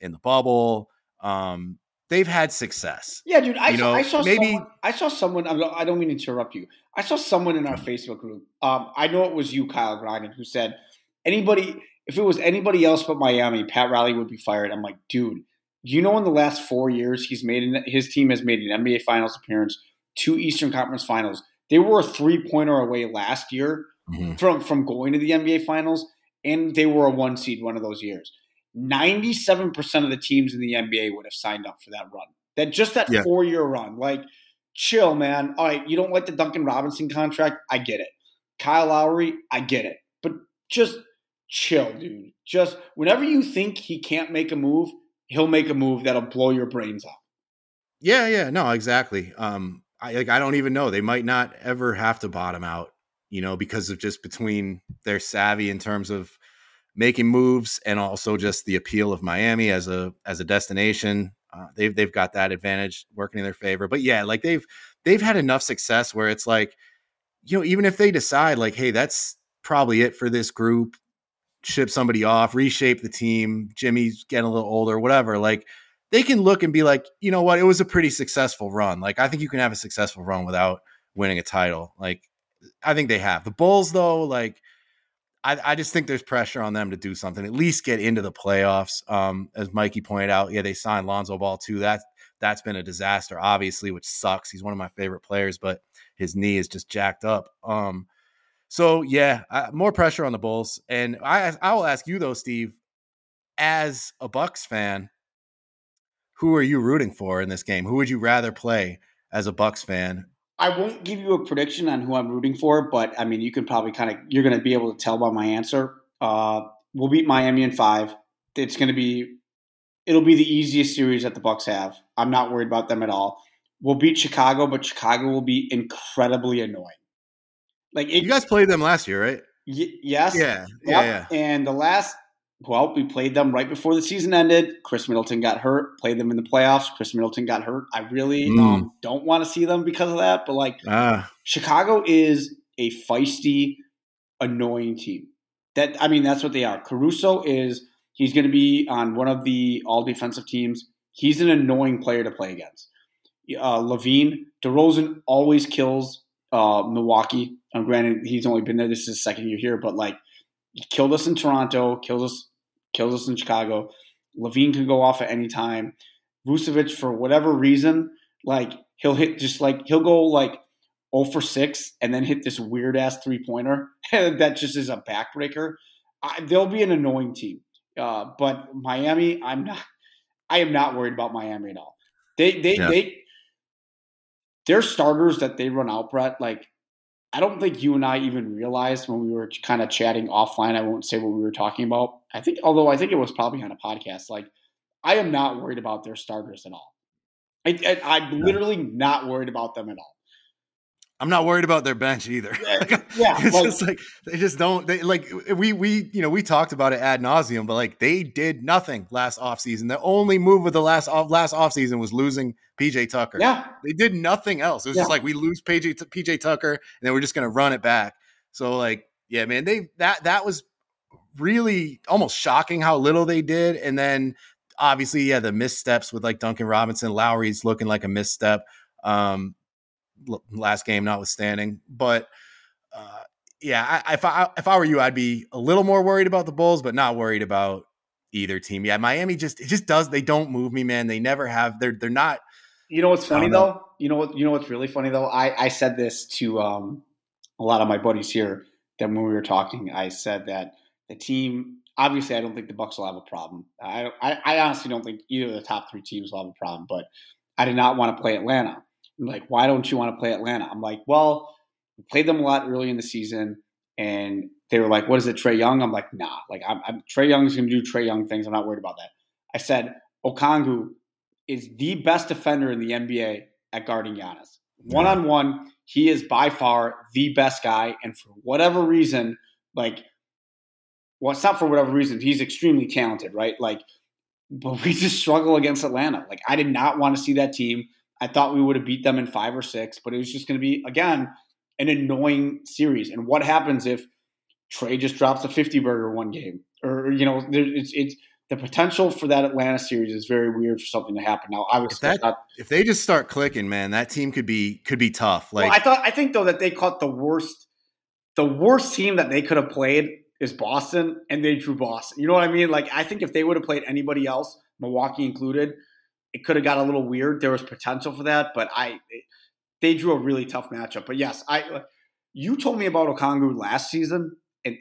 in the bubble. Um, they've had success. Yeah, dude. I, you know, I saw maybe someone, I saw someone. I don't mean to interrupt you. I saw someone in our mm. Facebook group. Um, I know it was you, Kyle Grinan, who said anybody. If it was anybody else but Miami, Pat Riley would be fired. I'm like, dude. You know, in the last four years, he's made an, his team has made an NBA Finals appearance, two Eastern Conference Finals. They were a three pointer away last year mm-hmm. from from going to the NBA Finals, and they were a one seed one of those years. 97% of the teams in the NBA would have signed up for that run. That just that yeah. four year run. Like, chill, man. All right, you don't like the Duncan Robinson contract? I get it. Kyle Lowry, I get it. But just chill, dude. Just whenever you think he can't make a move, he'll make a move that'll blow your brains out. Yeah, yeah, no, exactly. Um, I like I don't even know. They might not ever have to bottom out, you know, because of just between their savvy in terms of making moves and also just the appeal of Miami as a as a destination. Uh, they've they've got that advantage working in their favor. But yeah, like they've they've had enough success where it's like, you know, even if they decide like, hey, that's probably it for this group, ship somebody off, reshape the team, Jimmy's getting a little older, whatever, like they can look and be like, you know what, it was a pretty successful run. Like I think you can have a successful run without winning a title. Like I think they have. The Bulls though, like I, I, just think there's pressure on them to do something, at least get into the playoffs. Um, as Mikey pointed out, yeah, they signed Lonzo Ball too. That that's been a disaster, obviously, which sucks. He's one of my favorite players, but his knee is just jacked up. Um, so yeah, uh, more pressure on the Bulls. And I I will ask you though, Steve, as a Bucks fan, who are you rooting for in this game? Who would you rather play as a Bucks fan? I won't give you a prediction on who I'm rooting for, but I mean, you can probably kind of you're going to be able to tell by my answer. Uh, we'll beat Miami in five. It's going to be it'll be the easiest series that the Bucks have. I'm not worried about them at all. We'll beat Chicago, but Chicago will be incredibly annoying. Like it, you guys played them last year, right? Y- yes. Yeah. Yeah, yeah. And the last well, we played them right before the season ended. Khris Middleton got hurt. Played them in the playoffs. Khris Middleton got hurt. I really mm. um, don't want to see them because of that. But like, ah. Chicago is a feisty, annoying team. That I mean, that's what they are. Caruso is he's going to be on one of the all defensive teams. He's an annoying player to play against. Uh, LaVine, DeRozan always kills uh, Milwaukee. Um, granted, he's only been there. This is his second year here, but like he killed us in Toronto, kills us, kills us in Chicago. LaVine can go off at any time. Vucevic, for whatever reason, like he'll hit just like he'll go like 0 for 6 and then hit this weird ass three pointer that just is a backbreaker. I, they'll be an annoying team. Uh, but Miami, I'm not. I am not worried about Miami at all. They they yeah. they their starters that they run out, Brett. Like I don't think you and I even realized when we were kind of chatting offline. I won't say what we were talking about. I think, although I think it was probably on a podcast. Like I am not worried about their starters at all. I, am literally not worried about them at all. I'm not worried about their bench either. Yeah, yeah it's like, just like they just don't. They like we we you know we talked about it ad nauseum, but like they did nothing last offseason. The only move of the last off last offseason was losing PJ Tucker. Yeah, they did nothing else. It was yeah. just like we lose PJ PJ Tucker, and then we're just gonna run it back. So like yeah, man, they that that was really almost shocking how little they did, and then obviously yeah the missteps with like Duncan Robinson, Lowry's looking like a misstep. Um, last game notwithstanding. But uh, yeah, I, if I if I were you, I'd be a little more worried about the Bulls, but not worried about either team. Yeah, Miami just it just does. They don't move me, man. They never have. They're they're not. You know what's funny though? You know what? You know what's really funny though? I I said this to um, a lot of my buddies here. That when we were talking, I said that the team. Obviously, I don't think the Bucks will have a problem. I, I, I honestly don't think either of the top three teams will have a problem. But I did not want to play Atlanta like, why don't you want to play Atlanta? I'm like, well, we played them a lot early in the season, and they were like, what is it, Trae Young? I'm like, nah. Like, I'm, I'm Trae Young is going to do Trae Young things. I'm not worried about that. I said Okongwu is the best defender in the NBA at guarding Giannis. One on one, he is by far the best guy, and for whatever reason, like, well, it's not for whatever reason. He's extremely talented, right? Like, but we just struggle against Atlanta. Like, I did not want to see that team I thought we would have beat them in five or six, but it was just going to be again an annoying series. And what happens if Trae just drops a fifty burger one game, or you know, it's it's the potential for that Atlanta series is very weird for something to happen. Now, obviously, if, that, not, if they just start clicking, man, that team could be could be tough. Like well, I thought, I think though that they caught the worst, the worst team that they could have played is Boston, and they drew Boston. You know what I mean? Like I think if they would have played anybody else, Milwaukee included, it could have got a little weird. There was potential for that, but I they drew a really tough matchup. But yes, I uh, you told me about Okongwu last season, and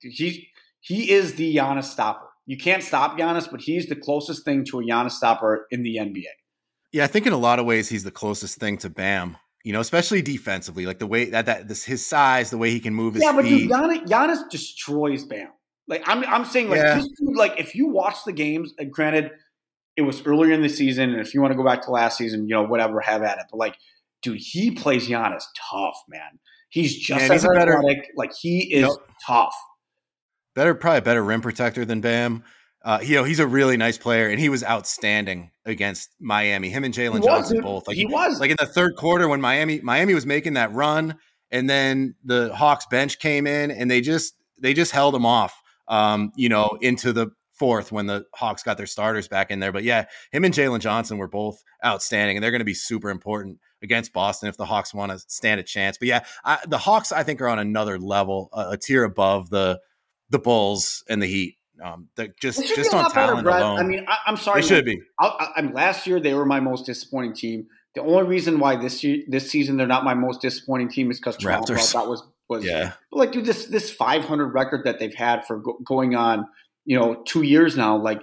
he he is the Giannis stopper. You can't stop Giannis, but he's the closest thing to a Giannis stopper in the NBA. Yeah, I think in a lot of ways he's the closest thing to Bam. You know, especially defensively, like the way that that this his size, the way he can move his feet. yeah, but feet. Dude, Giannis, Giannis destroys Bam. Like I'm, I'm saying, like yeah. this dude, like if you watch the games, and granted, it was earlier in the season, and if you want to go back to last season, you know, whatever, have at it. But like, dude, he plays Giannis tough, man. He's just as he's athletic. Better, like he is tough. Better, probably a better rim protector than Bam. Uh, you know, he's a really nice player, and he was outstanding against Miami. Him and Jalen Johnson both. Like he was like in the third quarter when Miami Miami was making that run, and then the Hawks bench came in, and they just they just held him off. Um, you know, into the fourth when the Hawks got their starters back in there. But yeah, him and Jalen Johnson were both outstanding, and they're going to be super important against Boston if the Hawks want to stand a chance. But yeah, I, the Hawks I think are on another level, a, a tier above the the Bulls and the Heat. Um, just just on talent better, alone. I mean, I, am sorry, they should be. I, I, last year they were my most disappointing team. The only reason why this year, this season they're not my most disappointing team is because Toronto that was was yeah. But like, dude, this this 500 record that they've had for go, going on you know, two years now, like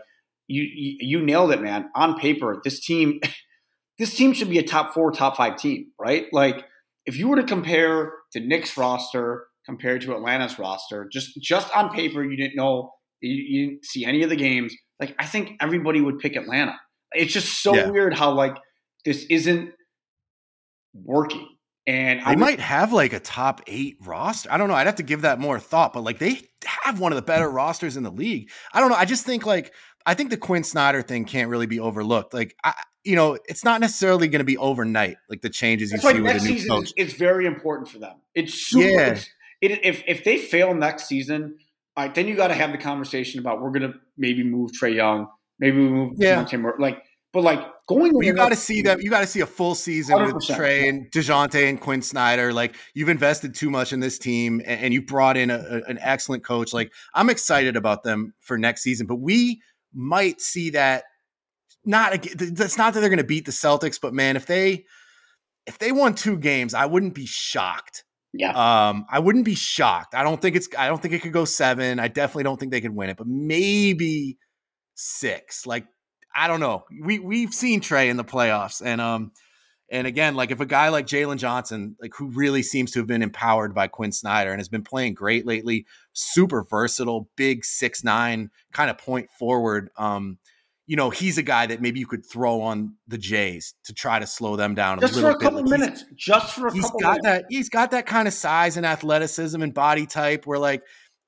you, you, you nailed it, man. On paper, this team, this team should be a top four, top five team, right? Like if you were to compare the Knicks roster compared to Atlanta's roster, just just on paper, you didn't know, you, you didn't see any of the games. Like I think everybody would pick Atlanta. It's just so yeah. weird how like this isn't working. And they might have like a top eight roster. I don't know. I'd have to give that more thought, but like they have one of the better rosters in the league. I don't know. I just think like I think the Quin Snyder thing can't really be overlooked. Like I, you know, it's not necessarily going to be overnight. Like the changes That's you see with the new coach. It's very important for them. It's super. Yeah. It's, it, if if they fail next season, all right, then you got to have the conversation about we're going to maybe move Trae Young, maybe we move yeah. Timber, like but like going, you got to see them. You got to see a full season 100%. with Trae and Dejounte and Quin Snyder. Like you've invested too much in this team, and, and you brought in a, a, an excellent coach. Like I'm excited about them for next season, but we might see that. Not that's not that they're going to beat the Celtics, but man, if they if they won two games, I wouldn't be shocked. Yeah. Um, I wouldn't be shocked. I don't think it's. I don't think it could go seven. I definitely don't think they could win it, but maybe six. Like I don't know. We we've seen Trae in the playoffs, and um, and again, like if a guy like Jalen Johnson, like who really seems to have been empowered by Quin Snyder and has been playing great lately, super versatile, big six nine kind of point forward. Um, you know, he's a guy that maybe you could throw on the Jays to try to slow them down just a for a couple like minutes. Just for a he's couple. He's got minutes. that. He's got that kind of size and athleticism and body type where like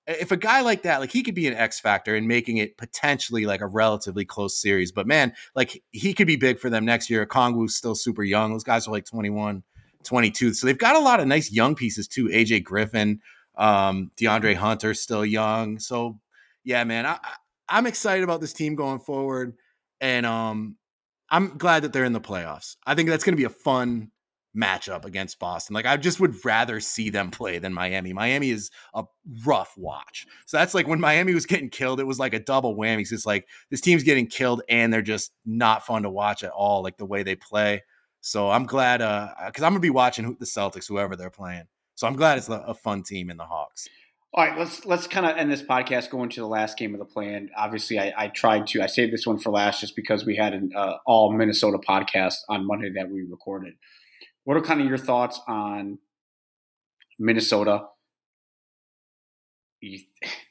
if a guy like that, like he could be an X factor in making it potentially like a relatively close series. But man, like he could be big for them next year. Kongwu's still super young. Those guys are like 21, 22. So they've got a lot of nice young pieces too. AJ Griffin, um, DeAndre Hunter still young. So yeah, man, I, I'm excited about this team going forward. And um, I'm glad that they're in the playoffs. I think that's going to be a fun matchup against Boston. Like I just would rather see them play than Miami. Miami is a rough watch. So that's like when Miami was getting killed, it was like a double whammy. It's just like this team's getting killed and they're just not fun to watch at all, like the way they play. So I'm glad uh because I'm gonna be watching the Celtics, whoever they're playing. So I'm glad it's a fun team in the Hawks. All right, let's let's kind of end this podcast going to the last game of the play-in. Obviously, I, I tried to I saved this one for last just because we had an uh, all Minnesota podcast on Monday that we recorded. What are kind of your thoughts on Minnesota?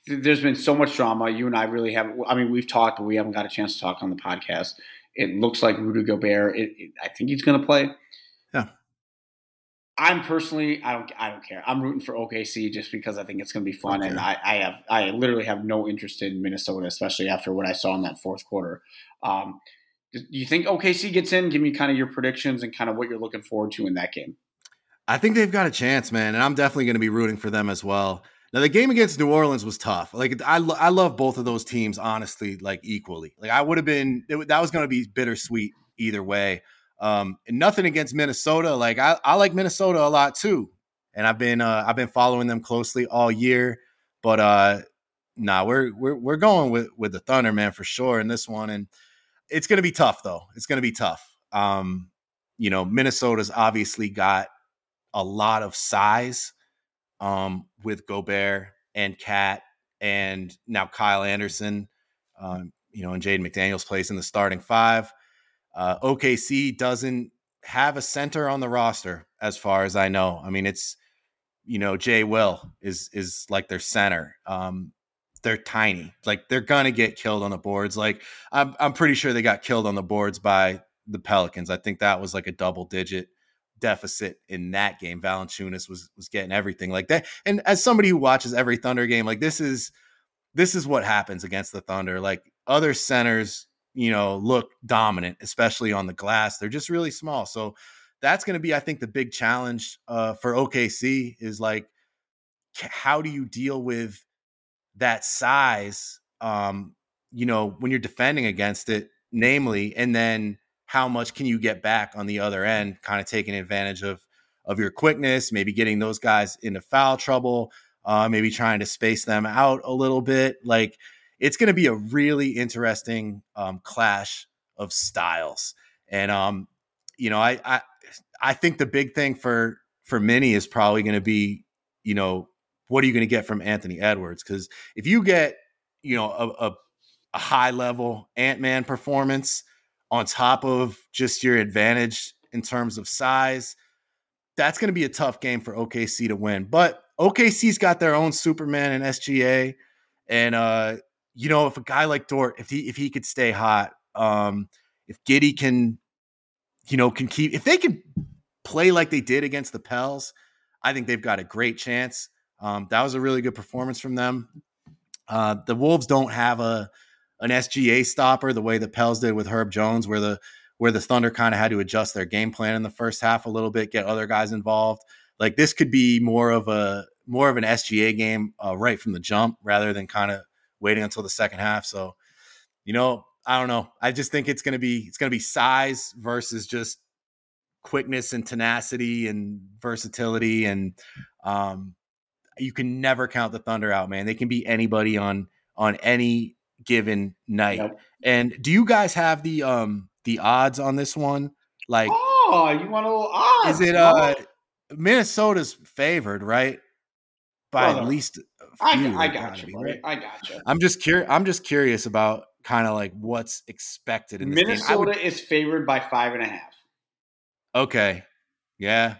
There's been so much drama. You and I really have. I mean, we've talked, but we haven't got a chance to talk on the podcast. It looks like Rudy Gobert. It, it, I think he's going to play. Yeah. I'm personally, I don't, I don't care. I'm rooting for OKC just because I think it's going to be fun, okay. and I, I have, I literally have no interest in Minnesota, especially after what I saw in that fourth quarter. Um, do you think OKC gets in? Give me kind of your predictions and kind of what you're looking forward to in that game. I think they've got a chance, man, and I'm definitely going to be rooting for them as well. Now, the game against New Orleans was tough. Like I, lo- I love both of those teams, honestly, like equally. Like I would have been, it, that was going to be bittersweet either way. Um, nothing against Minnesota. Like I, I like Minnesota a lot too, and I've been, uh, I've been following them closely all year. But uh, nah, we're we're we're going with with the Thunder, man, for sure in this one. And it's going to be tough, though. It's going to be tough. Um, you know, Minnesota's obviously got a lot of size um, with Gobert and KAT and now Kyle Anderson, um, you know, and Jaden McDaniels plays in the starting five. Uh, OKC doesn't have a center on the roster, as far as I know. I mean, it's you know, Jay Will is is like their center. Um, they're tiny. Like they're gonna get killed on the boards. Like I'm I'm pretty sure they got killed on the boards by the Pelicans. I think that was like a double digit deficit in that game. Valanciunas was was getting everything like that. And as somebody who watches every Thunder game, like this is this is what happens against the Thunder. Like other centers, you know, look dominant, especially on the glass. They're just really small. So that's going to be, I think, the big challenge uh, for OKC is like, how do you deal with that size, um, you know, when you're defending against it, namely, and then how much can you get back on the other end, kind of taking advantage of of your quickness, maybe getting those guys into foul trouble, uh, maybe trying to space them out a little bit. Like it's going to be a really interesting um, clash of styles, and um, you know, I, I I think the big thing for for Minnie is probably going to be, you know, what are you going to get from Anthony Edwards? Because if you get, you know, a, a, a high level Ant Man performance on top of just your advantage in terms of size, that's going to be a tough game for OKC to win. But OKC's got their own Superman and SGA, and uh, you know, if a guy like Dort, if he if he could stay hot, um, if Giddey can, you know, can keep if they can play like they did against the Pels, I think they've got a great chance. Um, that was a really good performance from them. Uh, the Wolves don't have a an SGA stopper the way the Pels did with Herb Jones, where the where the Thunder kind of had to adjust their game plan in the first half a little bit, get other guys involved. Like this could be more of a more of an SGA game uh, right from the jump rather than kind of waiting until the second half. So, you know, I don't know. I just think it's gonna be it's gonna be size versus just quickness and tenacity and versatility and um, you can never count the Thunder out, man. They can beat anybody on on any given night. Yep. And do you guys have the um the odds on this one? Like, oh, you want a little odds? Is it uh Minnesota's favored, right? By at least I, I got you, right? I got you. I'm just curious. I'm just curious about kind of like what's expected in this Minnesota would, is favored by five and a half. Okay, yeah,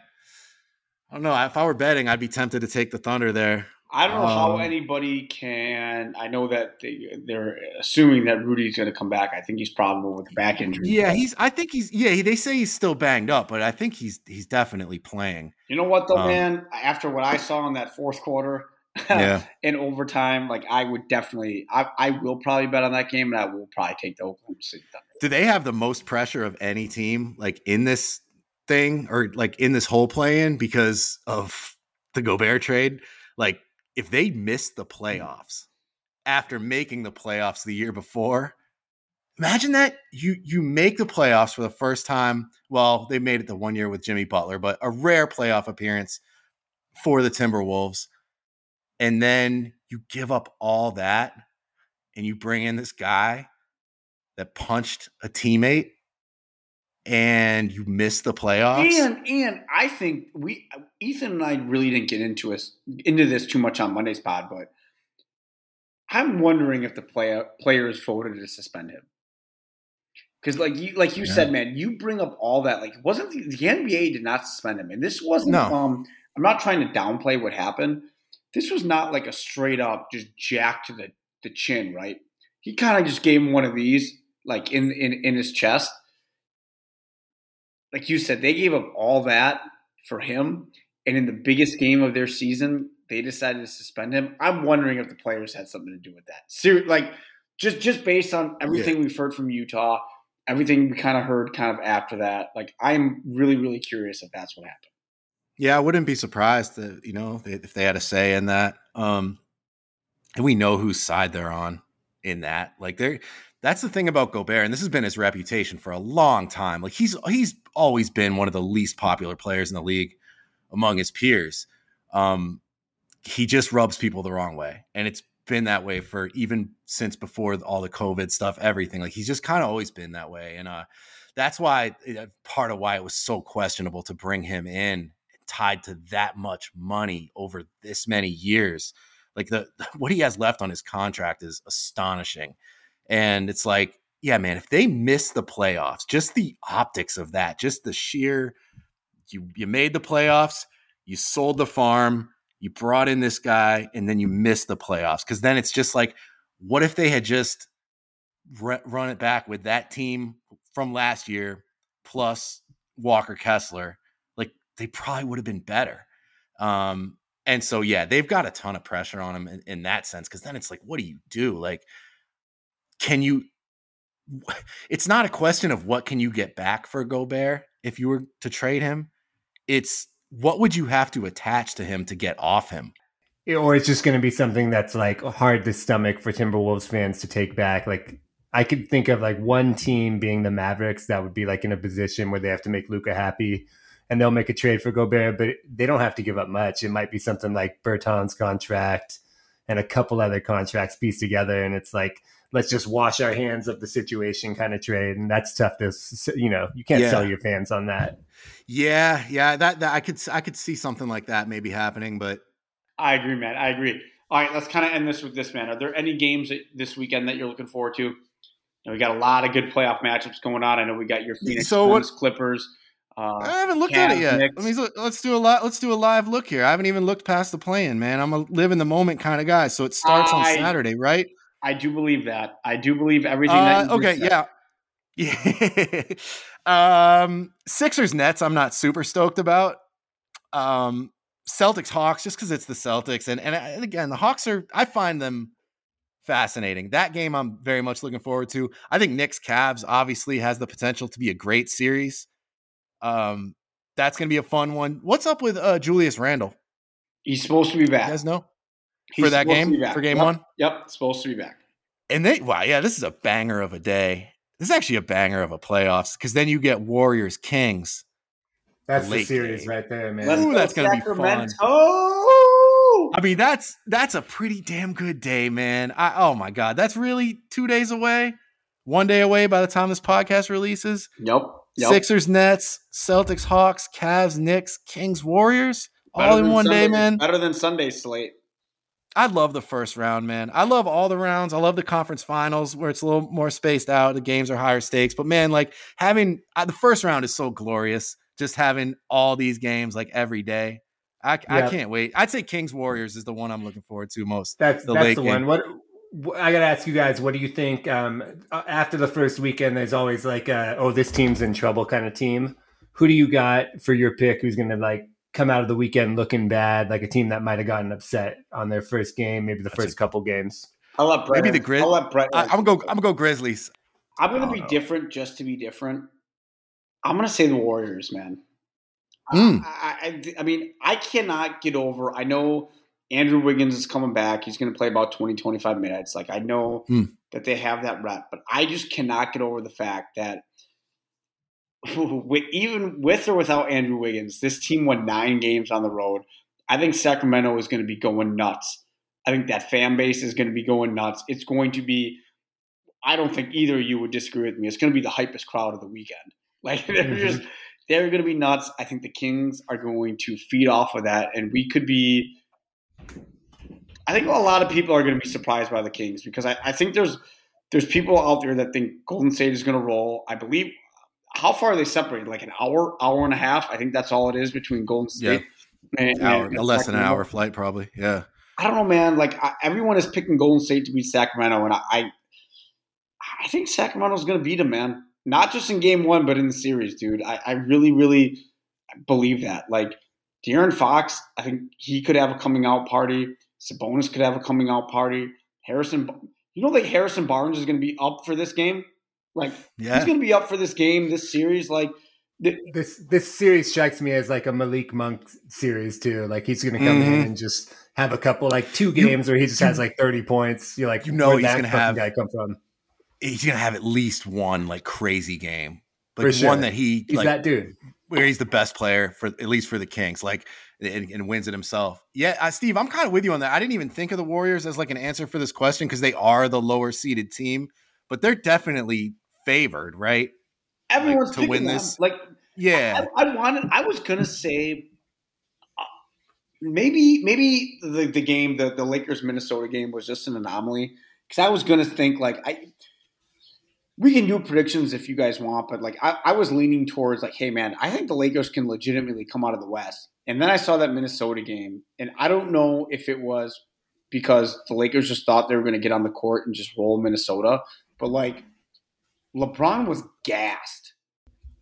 I don't know. If I were betting, I'd be tempted to take the Thunder there. I don't know um, how anybody can. I know that they, are assuming that Rudy's going to come back. I think he's probably with a back injury. Yeah, he's. I think he's. Yeah, they say he's still banged up, but I think he's he's definitely playing. You know what though, um, man? After what I saw in that fourth quarter, yeah, in overtime, like I would definitely. I, I will probably bet on that game, and I will probably take the Oklahoma City Thunder. Do they have the most pressure of any team, like in this thing or like in this whole play-in because of the Gobert trade. Like if they miss the mm. playoffs after making the playoffs the year before, imagine that you you make the playoffs for the first time. Well, they made it the one year with Jimmy Butler, but a rare playoff appearance for the Timberwolves. And then you give up all that and you bring in this guy that punched a teammate and you miss the playoffs. And and I think we Ethan and I really didn't get into us into this too much on Monday's pod, but I'm wondering if the player players voted to suspend him. Because like you like you yeah. said, man, you bring up all that. Like wasn't the, the, NBA did not suspend him, and this wasn't. No. Um, I'm not trying to downplay what happened. This was not like a straight up just jack to the the chin, right? He kind of just gave him one of these, like in in in his chest like you said, they gave up all that for him. And in the biggest game of their season, they decided to suspend him. I'm wondering if the players had something to do with that. Like just just based on everything yeah. we've heard from Utah, everything we kind of heard kind of after that. Like I'm really really curious if that's what happened. Yeah, I wouldn't be surprised that you know if they had a say in that. Um, and we know whose side they're on in that. Like they're that's the thing about Gobert, and this has been his reputation for a long time. Like he's he's always been one of the least popular players in the league among his peers. Um, he just rubs people the wrong way, and it's been that way for even since before all the COVID stuff, everything. Like he's just kind of always been that way, and uh, that's why part of why it was so questionable to bring him in tied to that much money over this many years. Like the what he has left on his contract is astonishing. And it's like, yeah, man, if they miss the playoffs, just the optics of that, just the sheer you you made the playoffs, you sold the farm, you brought in this guy, and then you missed the playoffs. Cause then it's just like, what if they had just run it back with that team from last year plus Walker Kessler? Like they probably would have been better. Um, and so yeah, they've got a ton of pressure on them in, in that sense. Cause then it's like, what do you do? Like can you it's not a question of what can you get back for Gobert if you were to trade him. It's what would you have to attach to him to get off him? Or it's just going to be something that's like hard to stomach for Timberwolves fans to take back. Like I could think of like one team being the Mavericks that would be like in a position where they have to make Luka happy and they'll make a trade for Gobert, but they don't have to give up much. It might be something like Bertans contract and a couple other contracts pieced together. And it's like, let's just wash our hands of the situation kind of trade and that's tough to you know you can't yeah. sell your fans on that yeah yeah that, that i could i could see something like that maybe happening but i agree man i agree all right let's kind of end this with this man are there any games this weekend that you're looking forward to you know, we got a lot of good playoff matchups going on i know we got your phoenix so what, clippers uh, I haven't looked Cavs, at it yet. Let me let's do a lot. Let's do a live look here. I haven't even looked past the play-in, man. I'm a live in the moment kind of guy. So it starts I, on Saturday, right? I do believe that. I do believe everything. Uh, okay, yeah. Yeah. um, Sixers Nets, I'm not super stoked about. Um, Celtics Hawks, just because it's the Celtics, and, and and again, the Hawks are. I find them fascinating. That game, I'm very much looking forward to. I think Knicks Cavs obviously has the potential to be a great series. Um, that's going to be a fun one. What's up with uh, Julius Randle? He's supposed to be back. You guys know He's for that supposed to game be back. for game Yep. one. Yep, supposed to be back. And they, wow, yeah, this is a banger of a day. This is actually a banger of a playoffs because then you get Warriors Kings. That's the late series game. right there, man. Ooh, that's gonna be fun. Sacramento. I mean, that's that's a pretty damn good day, man. I, oh my god, that's really two days away, one day away by the time this podcast releases. Yep. Yep. Sixers, Nets, Celtics, Hawks, Cavs, Knicks, Kings, Warriors, Better all in than one day, man. Better than Sunday's slate. I love the first round, man. I love all the rounds. I love the conference finals where it's a little more spaced out. The games are higher stakes, but man, like having uh, the first round is so glorious. Just having all these games like every day. I, I can't wait. I'd say Kings Warriors is the one I'm looking forward to most. That's the that's the one. What wh- I gotta ask you guys, what do you think? Um, uh, after the first weekend, there's always like, uh, oh, this team's in trouble kind of team. Who do you got for your pick? Who's gonna like come out of the weekend looking bad, like a team that might have gotten upset on their first game, maybe the That's a- first couple games? I'll let Brett. Maybe the Grizz- I'll let Brett. I, I'm gonna go. I'm gonna go Grizzlies. I'm gonna I be don't know. different just to be different. I'm gonna say the Warriors, man. Mm. I, I, I mean, I cannot get over. I know Andrew Wiggins is coming back. He's going to play about 20, 25 minutes. Like, I know Mm. that they have that rep, but I just cannot get over the fact that with, even with or without Andrew Wiggins, this team won nine games on the road. I think Sacramento is going to be going nuts. I think that fan base is going to be going nuts. It's going to be. I don't think either of you would disagree with me. It's going to be the hypest crowd of the weekend. Like they're Mhm. just they're going to be nuts. I think the Kings are going to feed off of that, and we could be. I think a lot of people are going to be surprised by the Kings because I, I think there's there's people out there that think Golden State is going to roll. I believe how far are they separated? Like an hour, hour and a half. I think that's all it is between Golden State. and, Hour, and less than an hour flight, probably. Yeah. I don't know, man. Like I, everyone is picking Golden State to beat Sacramento, and I, I, I think Sacramento's going to beat them, man. Not just in Game One, but in the series, dude. I, I really, really believe that. Like De'Aaron Fox, I think he could have a coming out party. Sabonis could have a coming out party. Harrison, you know, like Harrison Barnes is going to be up for this game. Like Yeah. he's going to be up for this game, this series. Like the, This this series strikes me as like a Malik Monk series too. Like he's gonna come in Mhm. and just have a couple like two You- games where he just has like thirty points. You're like, You know he's gonna fucking have- guy come from. He's gonna have at least one like crazy game, like For sure. one that he He's like that dude. where he's the best player for at least for the Kings, like and, and wins it himself. Yeah, uh, Steve, I'm kind of with you on that. I didn't even think of the Warriors as like an answer for this question because they are the lower seeded team, but they're definitely favored, right? everyone's to win them. this? Like Yeah, I, I wanted. I was gonna say uh, maybe maybe the the game the the Lakers Minnesota game was just an anomaly because I was gonna think like I. We can do predictions if you guys want, but like I, I was leaning towards like, hey man, I think the Lakers can legitimately come out of the West. And then I saw that Minnesota game, and I don't know if it was because the Lakers just thought they were going to get on the court and just roll Minnesota, but like LeBron was gassed.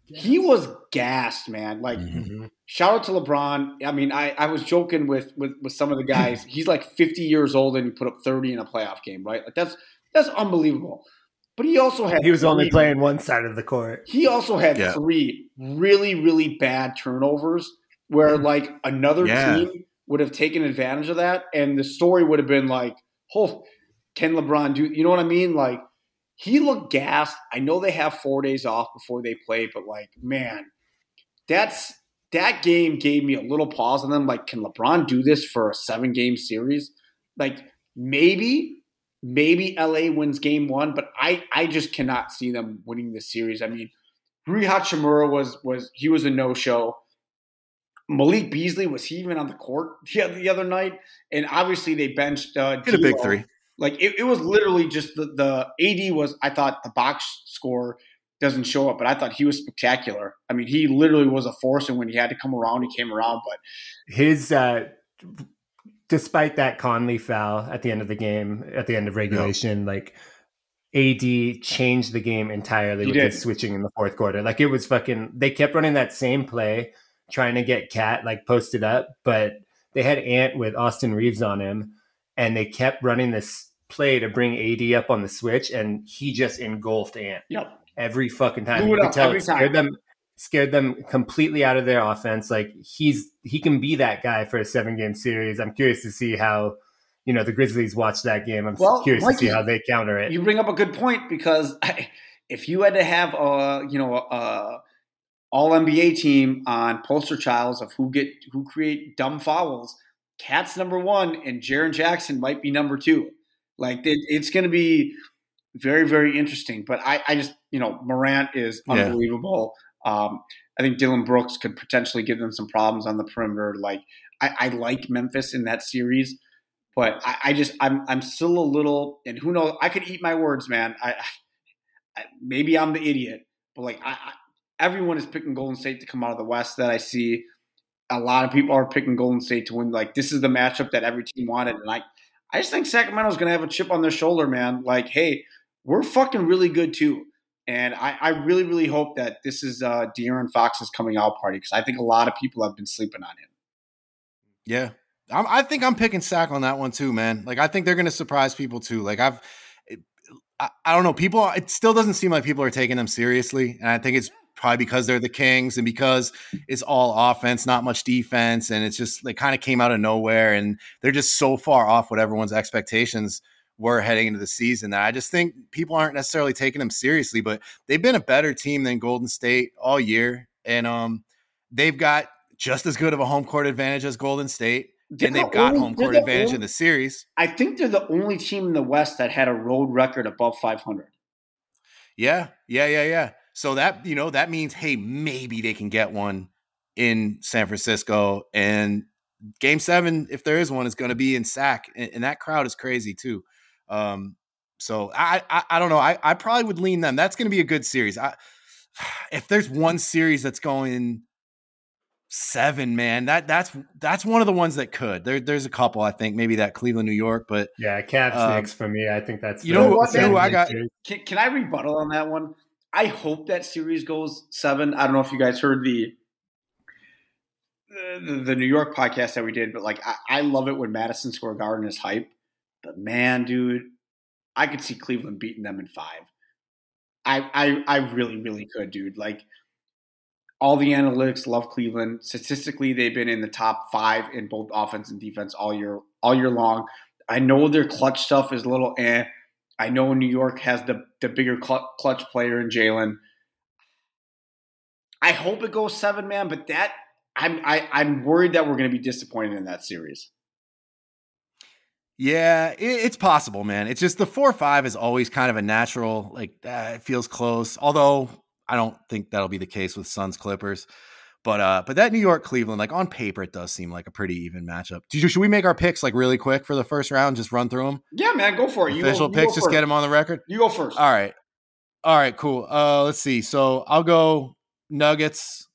He was gassed, man. Like Mhm. Mhm. shout out to LeBron. I mean, I, I was joking with, with with some of the guys. He's like 50 years old and he put up 30 in a playoff game, right? Like that's that's unbelievable. But he also had He was only playing one side of the court. He also had Yeah. three really really bad turnovers where like another Yeah. team would have taken advantage of that, and the story would have been like, "Oh, can LeBron do?" You know what I mean? Like he looked gassed. I know they have four days off before they play, but like, man, that's that game gave me a little pause on them. Like, can LeBron do this for a seven game series? Like, maybe, maybe LA wins game one, but I, I just cannot see them winning this series. I mean, Rui Hachimura was was he was a no show. Malik Beasley was he even on the court the, the other night? And obviously they benched uh, hit a big three. Like it, it was literally just the, the AD was I thought the box score doesn't show up, but I thought he was spectacular. I mean, he literally was a force, and when he had to come around, he came around. But His uh despite that Conley foul at the end of the game, at the end of regulation, like AD changed the game entirely He with did. his switching in the fourth quarter. Like it was fucking. They kept running that same play, trying to get KAT like posted up, but they had Ant with Austin Reaves on him, and they kept running this play to bring AD up on the switch, and he just engulfed Ant Yep. every fucking time. You could tell it scared time. them scared them completely out of their offense. Like he's he can be that guy for a seven game series. I'm curious to see how you know the Grizzlies watch that game. I'm Well, curious Mikey, to see how they counter it. You bring up a good point because if you had to have a you know a all NBA team on poster childs of who get who create dumb fouls, KAT's number one and Jaren Jackson might be number two. Like it, it's going to be very very interesting. But I, I just you know Morant is Yeah. unbelievable. Um, I think Dillon Brooks could potentially give them some problems on the perimeter. Like I, I like Memphis in that series. But I, I just I'm I'm still a little and who knows I could eat my words, man. I, I maybe I'm the idiot, but like I, I, everyone is picking Golden State to come out of the West that I see. A lot of people are picking Golden State to win. Like this is the matchup that every team wanted, and I I just think Sacramento's gonna have a chip on their shoulder, man. Like hey, we're fucking really good too. And I, I really, really hope that this is uh, De'Aaron Fox's coming out party because I think a lot of people have been sleeping on him. Yeah. I'm, I think I'm picking Sac on that one too, man. Like I think they're going to surprise people too. Like I've, I, I don't know, people. It still doesn't seem like people are taking them seriously, and I think it's probably because they're the Kings and because it's all offense, not much defense, and it's just they kind of came out of nowhere, and they're just so far off what everyone's expectations were heading into the season that I just think people aren't necessarily taking them seriously. But they've been a better team than Golden State all year, and um, they've got just as good of a home court advantage as Golden State They're and they've the got only- home court advantage only- in the series. I think they're the only team in the West that had a road record above 500. Yeah, yeah, yeah, yeah. So that you know that means hey maybe they can get one in San Francisco and Game Seven if there is one is going to be in Sac and, and that crowd is crazy too. Um, so I, I I don't know I I probably would lean them. That's going to be a good series. I if there's one series that's going seven, man, that that's that's one of the ones that could. There there's a couple I think maybe that Cleveland New York, but Yeah, Cavs Um, Knicks for me. I think that's you the- know who- that's you who I got- Can, can I rebuttal on that one? I hope that series goes seven. I don't know if you guys heard the the, the New York podcast that we did, but like I, I love it when Madison Square Garden is hype. But man, dude, I could see Cleveland beating them in five. I I, I really really could, dude. Like all the analytics love Cleveland. Statistically, they've been in the top five in both offense and defense all year all year long. I know their clutch stuff is a little eh. I know New York has the the bigger cl- clutch player in Jalen. I hope it goes seven, man. But that I'm I, I'm worried that we're going to be disappointed in that series. Yeah, it, it's possible, man. It's just the four five is always kind of a natural, like uh, it feels close. Although I don't think that'll be the case with Suns Clippers. But uh, but that New York Cleveland, like on paper, it does seem like a pretty even matchup. You, should we make our picks like really quick for the first round? Just run through them. Yeah, man, go for it. You go- Official you picks, just get them on the record. You go first. All right, all right, cool. Uh, let's see. So I'll go Nuggets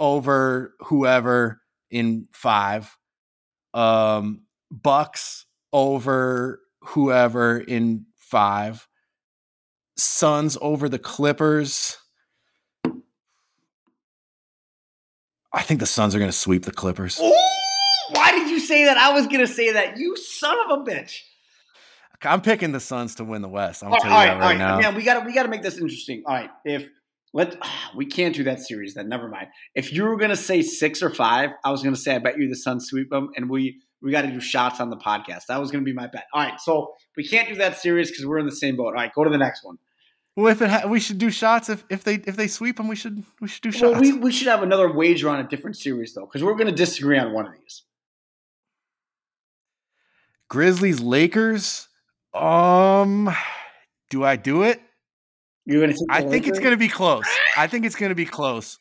over whoever in five. Um, Bucks over whoever in five. Suns over the Clippers. I think the Suns are going to sweep the Clippers. Ooh, why did you say that? I was going to say that. You son of a bitch. I'm picking the Suns to win the West. I'm All gonna right, you right, that all right right. now. Man, we got to we got to make this interesting. All right, if let we can't do that series, then never mind. If you were going to say six or five, I was going to say I bet you the Suns sweep them, and we we got to do shots on the podcast. That was going to be my bet. All right, so we can't do that series because we're in the same boat. All right, go to the next one. Well, if it ha- we should do shots if if they if they sweep them, we should we should do shots. Well, we, we should have another wager on a different series though, because we're going to disagree on one of these. Grizzlies Lakers. Um, do I do it? You're going to. I think it's going to be close. I think it's going to be close.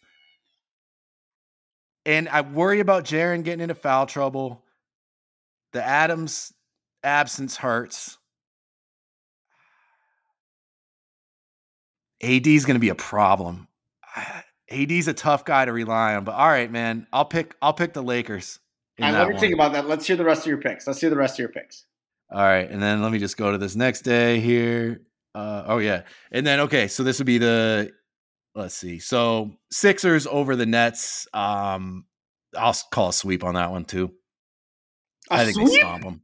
And I worry about Jaren getting into foul trouble. The Adams absence hurts. AD is going to be a problem. AD's a tough guy to rely on, but all right, man. I'll pick I'll pick the Lakers. right, let me one. think about that. Let's hear the rest of your picks. Let's hear the rest of your picks. All right, and then let me just go to this next day here. Uh, oh yeah, and then okay, so this would be the let's see. So Sixers over the Nets. Um, I'll call a sweep on that one too. A I think sweep? they stomp them.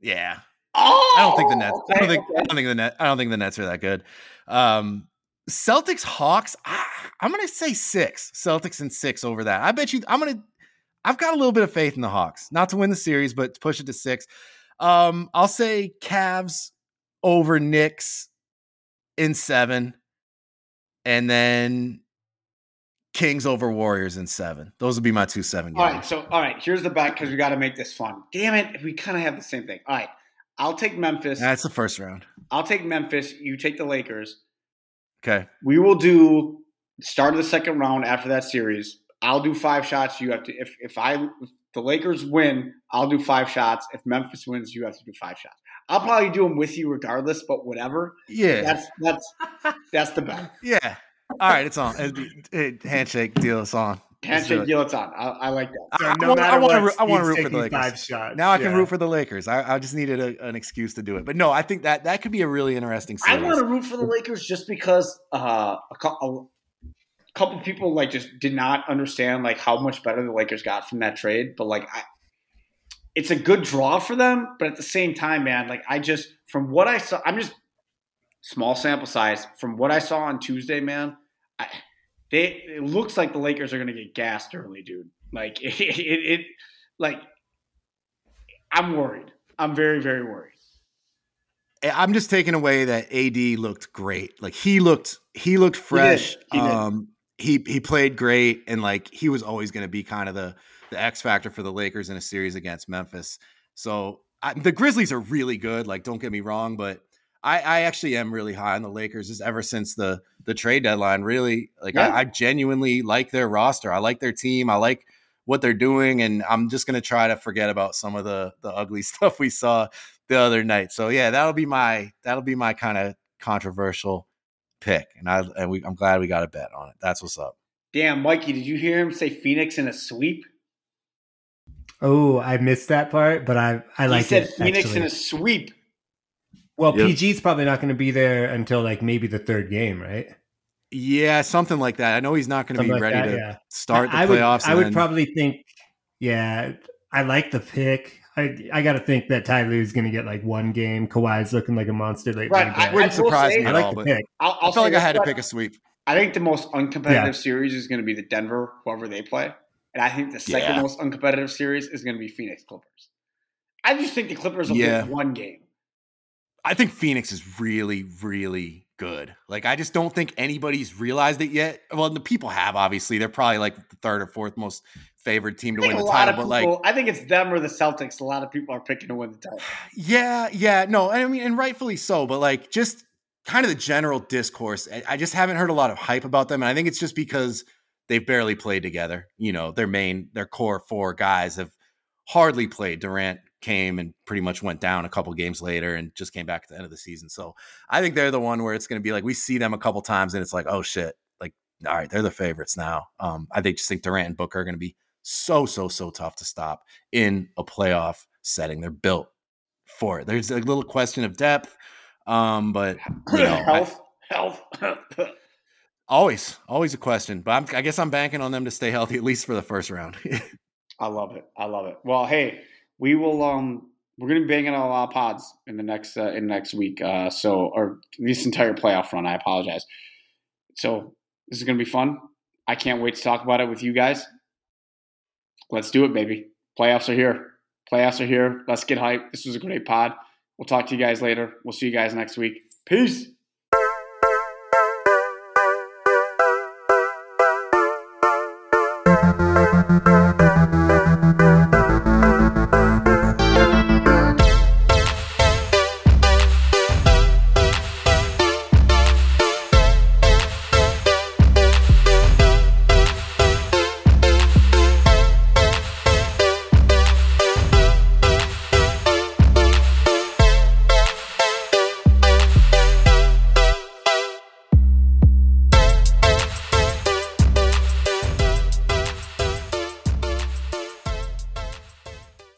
Yeah, Oh, I don't think the Nets. I don't okay, think. I don't think the net. I don't think the Nets are that good. Um, Celtics Hawks. I'm gonna say six. Celtics and six over that. I bet you. I'm gonna. I've got a little bit of faith in the Hawks, not to win the series, but to push it to six. Um, I'll say Cavs over Knicks in seven, and then Kings over Warriors in seven. Those would be my two seven All games. right, so all right, here's the bet because we got to make this fun. Damn it, we kind of have the same thing. All right, I'll take Memphis. That's the first round. I'll take Memphis. You take the Lakers. Okay. We will do start of the second round after that series. I'll do five shots. You have to. If if I if the Lakers win, I'll do five shots. If Memphis wins, you have to do five shots. I'll probably do them with you regardless, but whatever. Yeah. That's that's that's the bet. yeah. All right. It's on. It- it- handshake deal. It's on. Let's do Handshake it. deal. It's on. I, I like that. So I- I no wanna- I wanna root- I wanna root for the Lakers. Five shots. Now I can Yeah. root for the Lakers. I, I just needed a, an excuse to do it. But no, I think that that could be a really interesting I want to root for the Lakers just because uh, a, cou- a couple people like just did not understand like how much better the Lakers got from that trade. But like, I, it's a good draw for them. But at the same time, man, like I just from what I saw, I'm just small sample size. From what I saw on Tuesday, man, I, they it looks like the Lakers are going to get gassed early, dude. Like it, it, it like I'm worried. I'm very very worried. I'm just taking away that AD looked great. Like he looked, he looked fresh. He did. Um, he he played great, and like he was always going to be kind of the the X factor for the Lakers in a series against Memphis. So I, the Grizzlies are really good. Like, don't get me wrong, but I, I actually am really high on the Lakers. Just ever since the the trade deadline, really, like Yeah. I, I genuinely like their roster. I like their team. I like what they're doing, and I'm just gonna try to forget about some of the the ugly stuff we saw the other night. So yeah, that'll be my that'll be my kind of controversial pick, and I and we, I'm glad we got a bet on it. That's what's up. Damn, Mikey, did you hear him say Phoenix in a sweep? Oh, I missed that part, but I I like he said it. Phoenix actually. in a sweep. Well, Yep. PG's probably not going to be there until like maybe the third game, right? Yeah, something like that. I know he's not going to be like ready that, to yeah. start the I would, playoffs. I would then- probably think, yeah, I like the pick. I I got to think that Ty Lue's going to get like one game. Kawhi's looking like a monster lately. Right, but I- wouldn't will surprise say- me I at like all, the but- pick. I'll, I I'll felt like I had to pick a sweep. I think the most uncompetitive Yeah. series is going to be the Denver, whoever they play, and I think the second Yeah. most uncompetitive series is going to be Phoenix Clippers. I just think the Clippers will Yeah. win one game. I think Phoenix is really, really good. Like, I just don't think anybody's realized it yet. Well, the people have obviously. They're probably like the third or fourth most favored team to win the title. of But people. like, I think it's them or the Celtics. A lot of people are picking to win the title. Yeah, yeah, no, I mean, and rightfully so, but like just kind of the general discourse. I just haven't heard a lot of hype about them, and I think it's just because they've barely played together. You know, their main, their core four guys have hardly played. Durant came and pretty much went down a couple games later, and just came back at the end of the season. So I think they're the one where it's going to be like we see them a couple times, and it's like, oh shit, like all right, they're the favorites now. Um, I think just think Durant and Booker are going to be so so so tough to stop in a playoff setting. They're built for it. There's a little question of depth, um, but you know, I- health, health. always, always a question. But I'm, I guess I'm banking on them to stay healthy at least for the first round. I love it. I love it. Well, hey, we will. Um, we're gonna be banging on a lot of pods in the next uh, in next week. Uh, so or this entire playoff run. I apologize. So this is gonna be fun. I can't wait to talk about it with you guys. Let's do it, baby. Playoffs are here. Playoffs are here. Let's get hyped. This was a great pod. We'll talk to you guys later. We'll see you guys next week. Peace.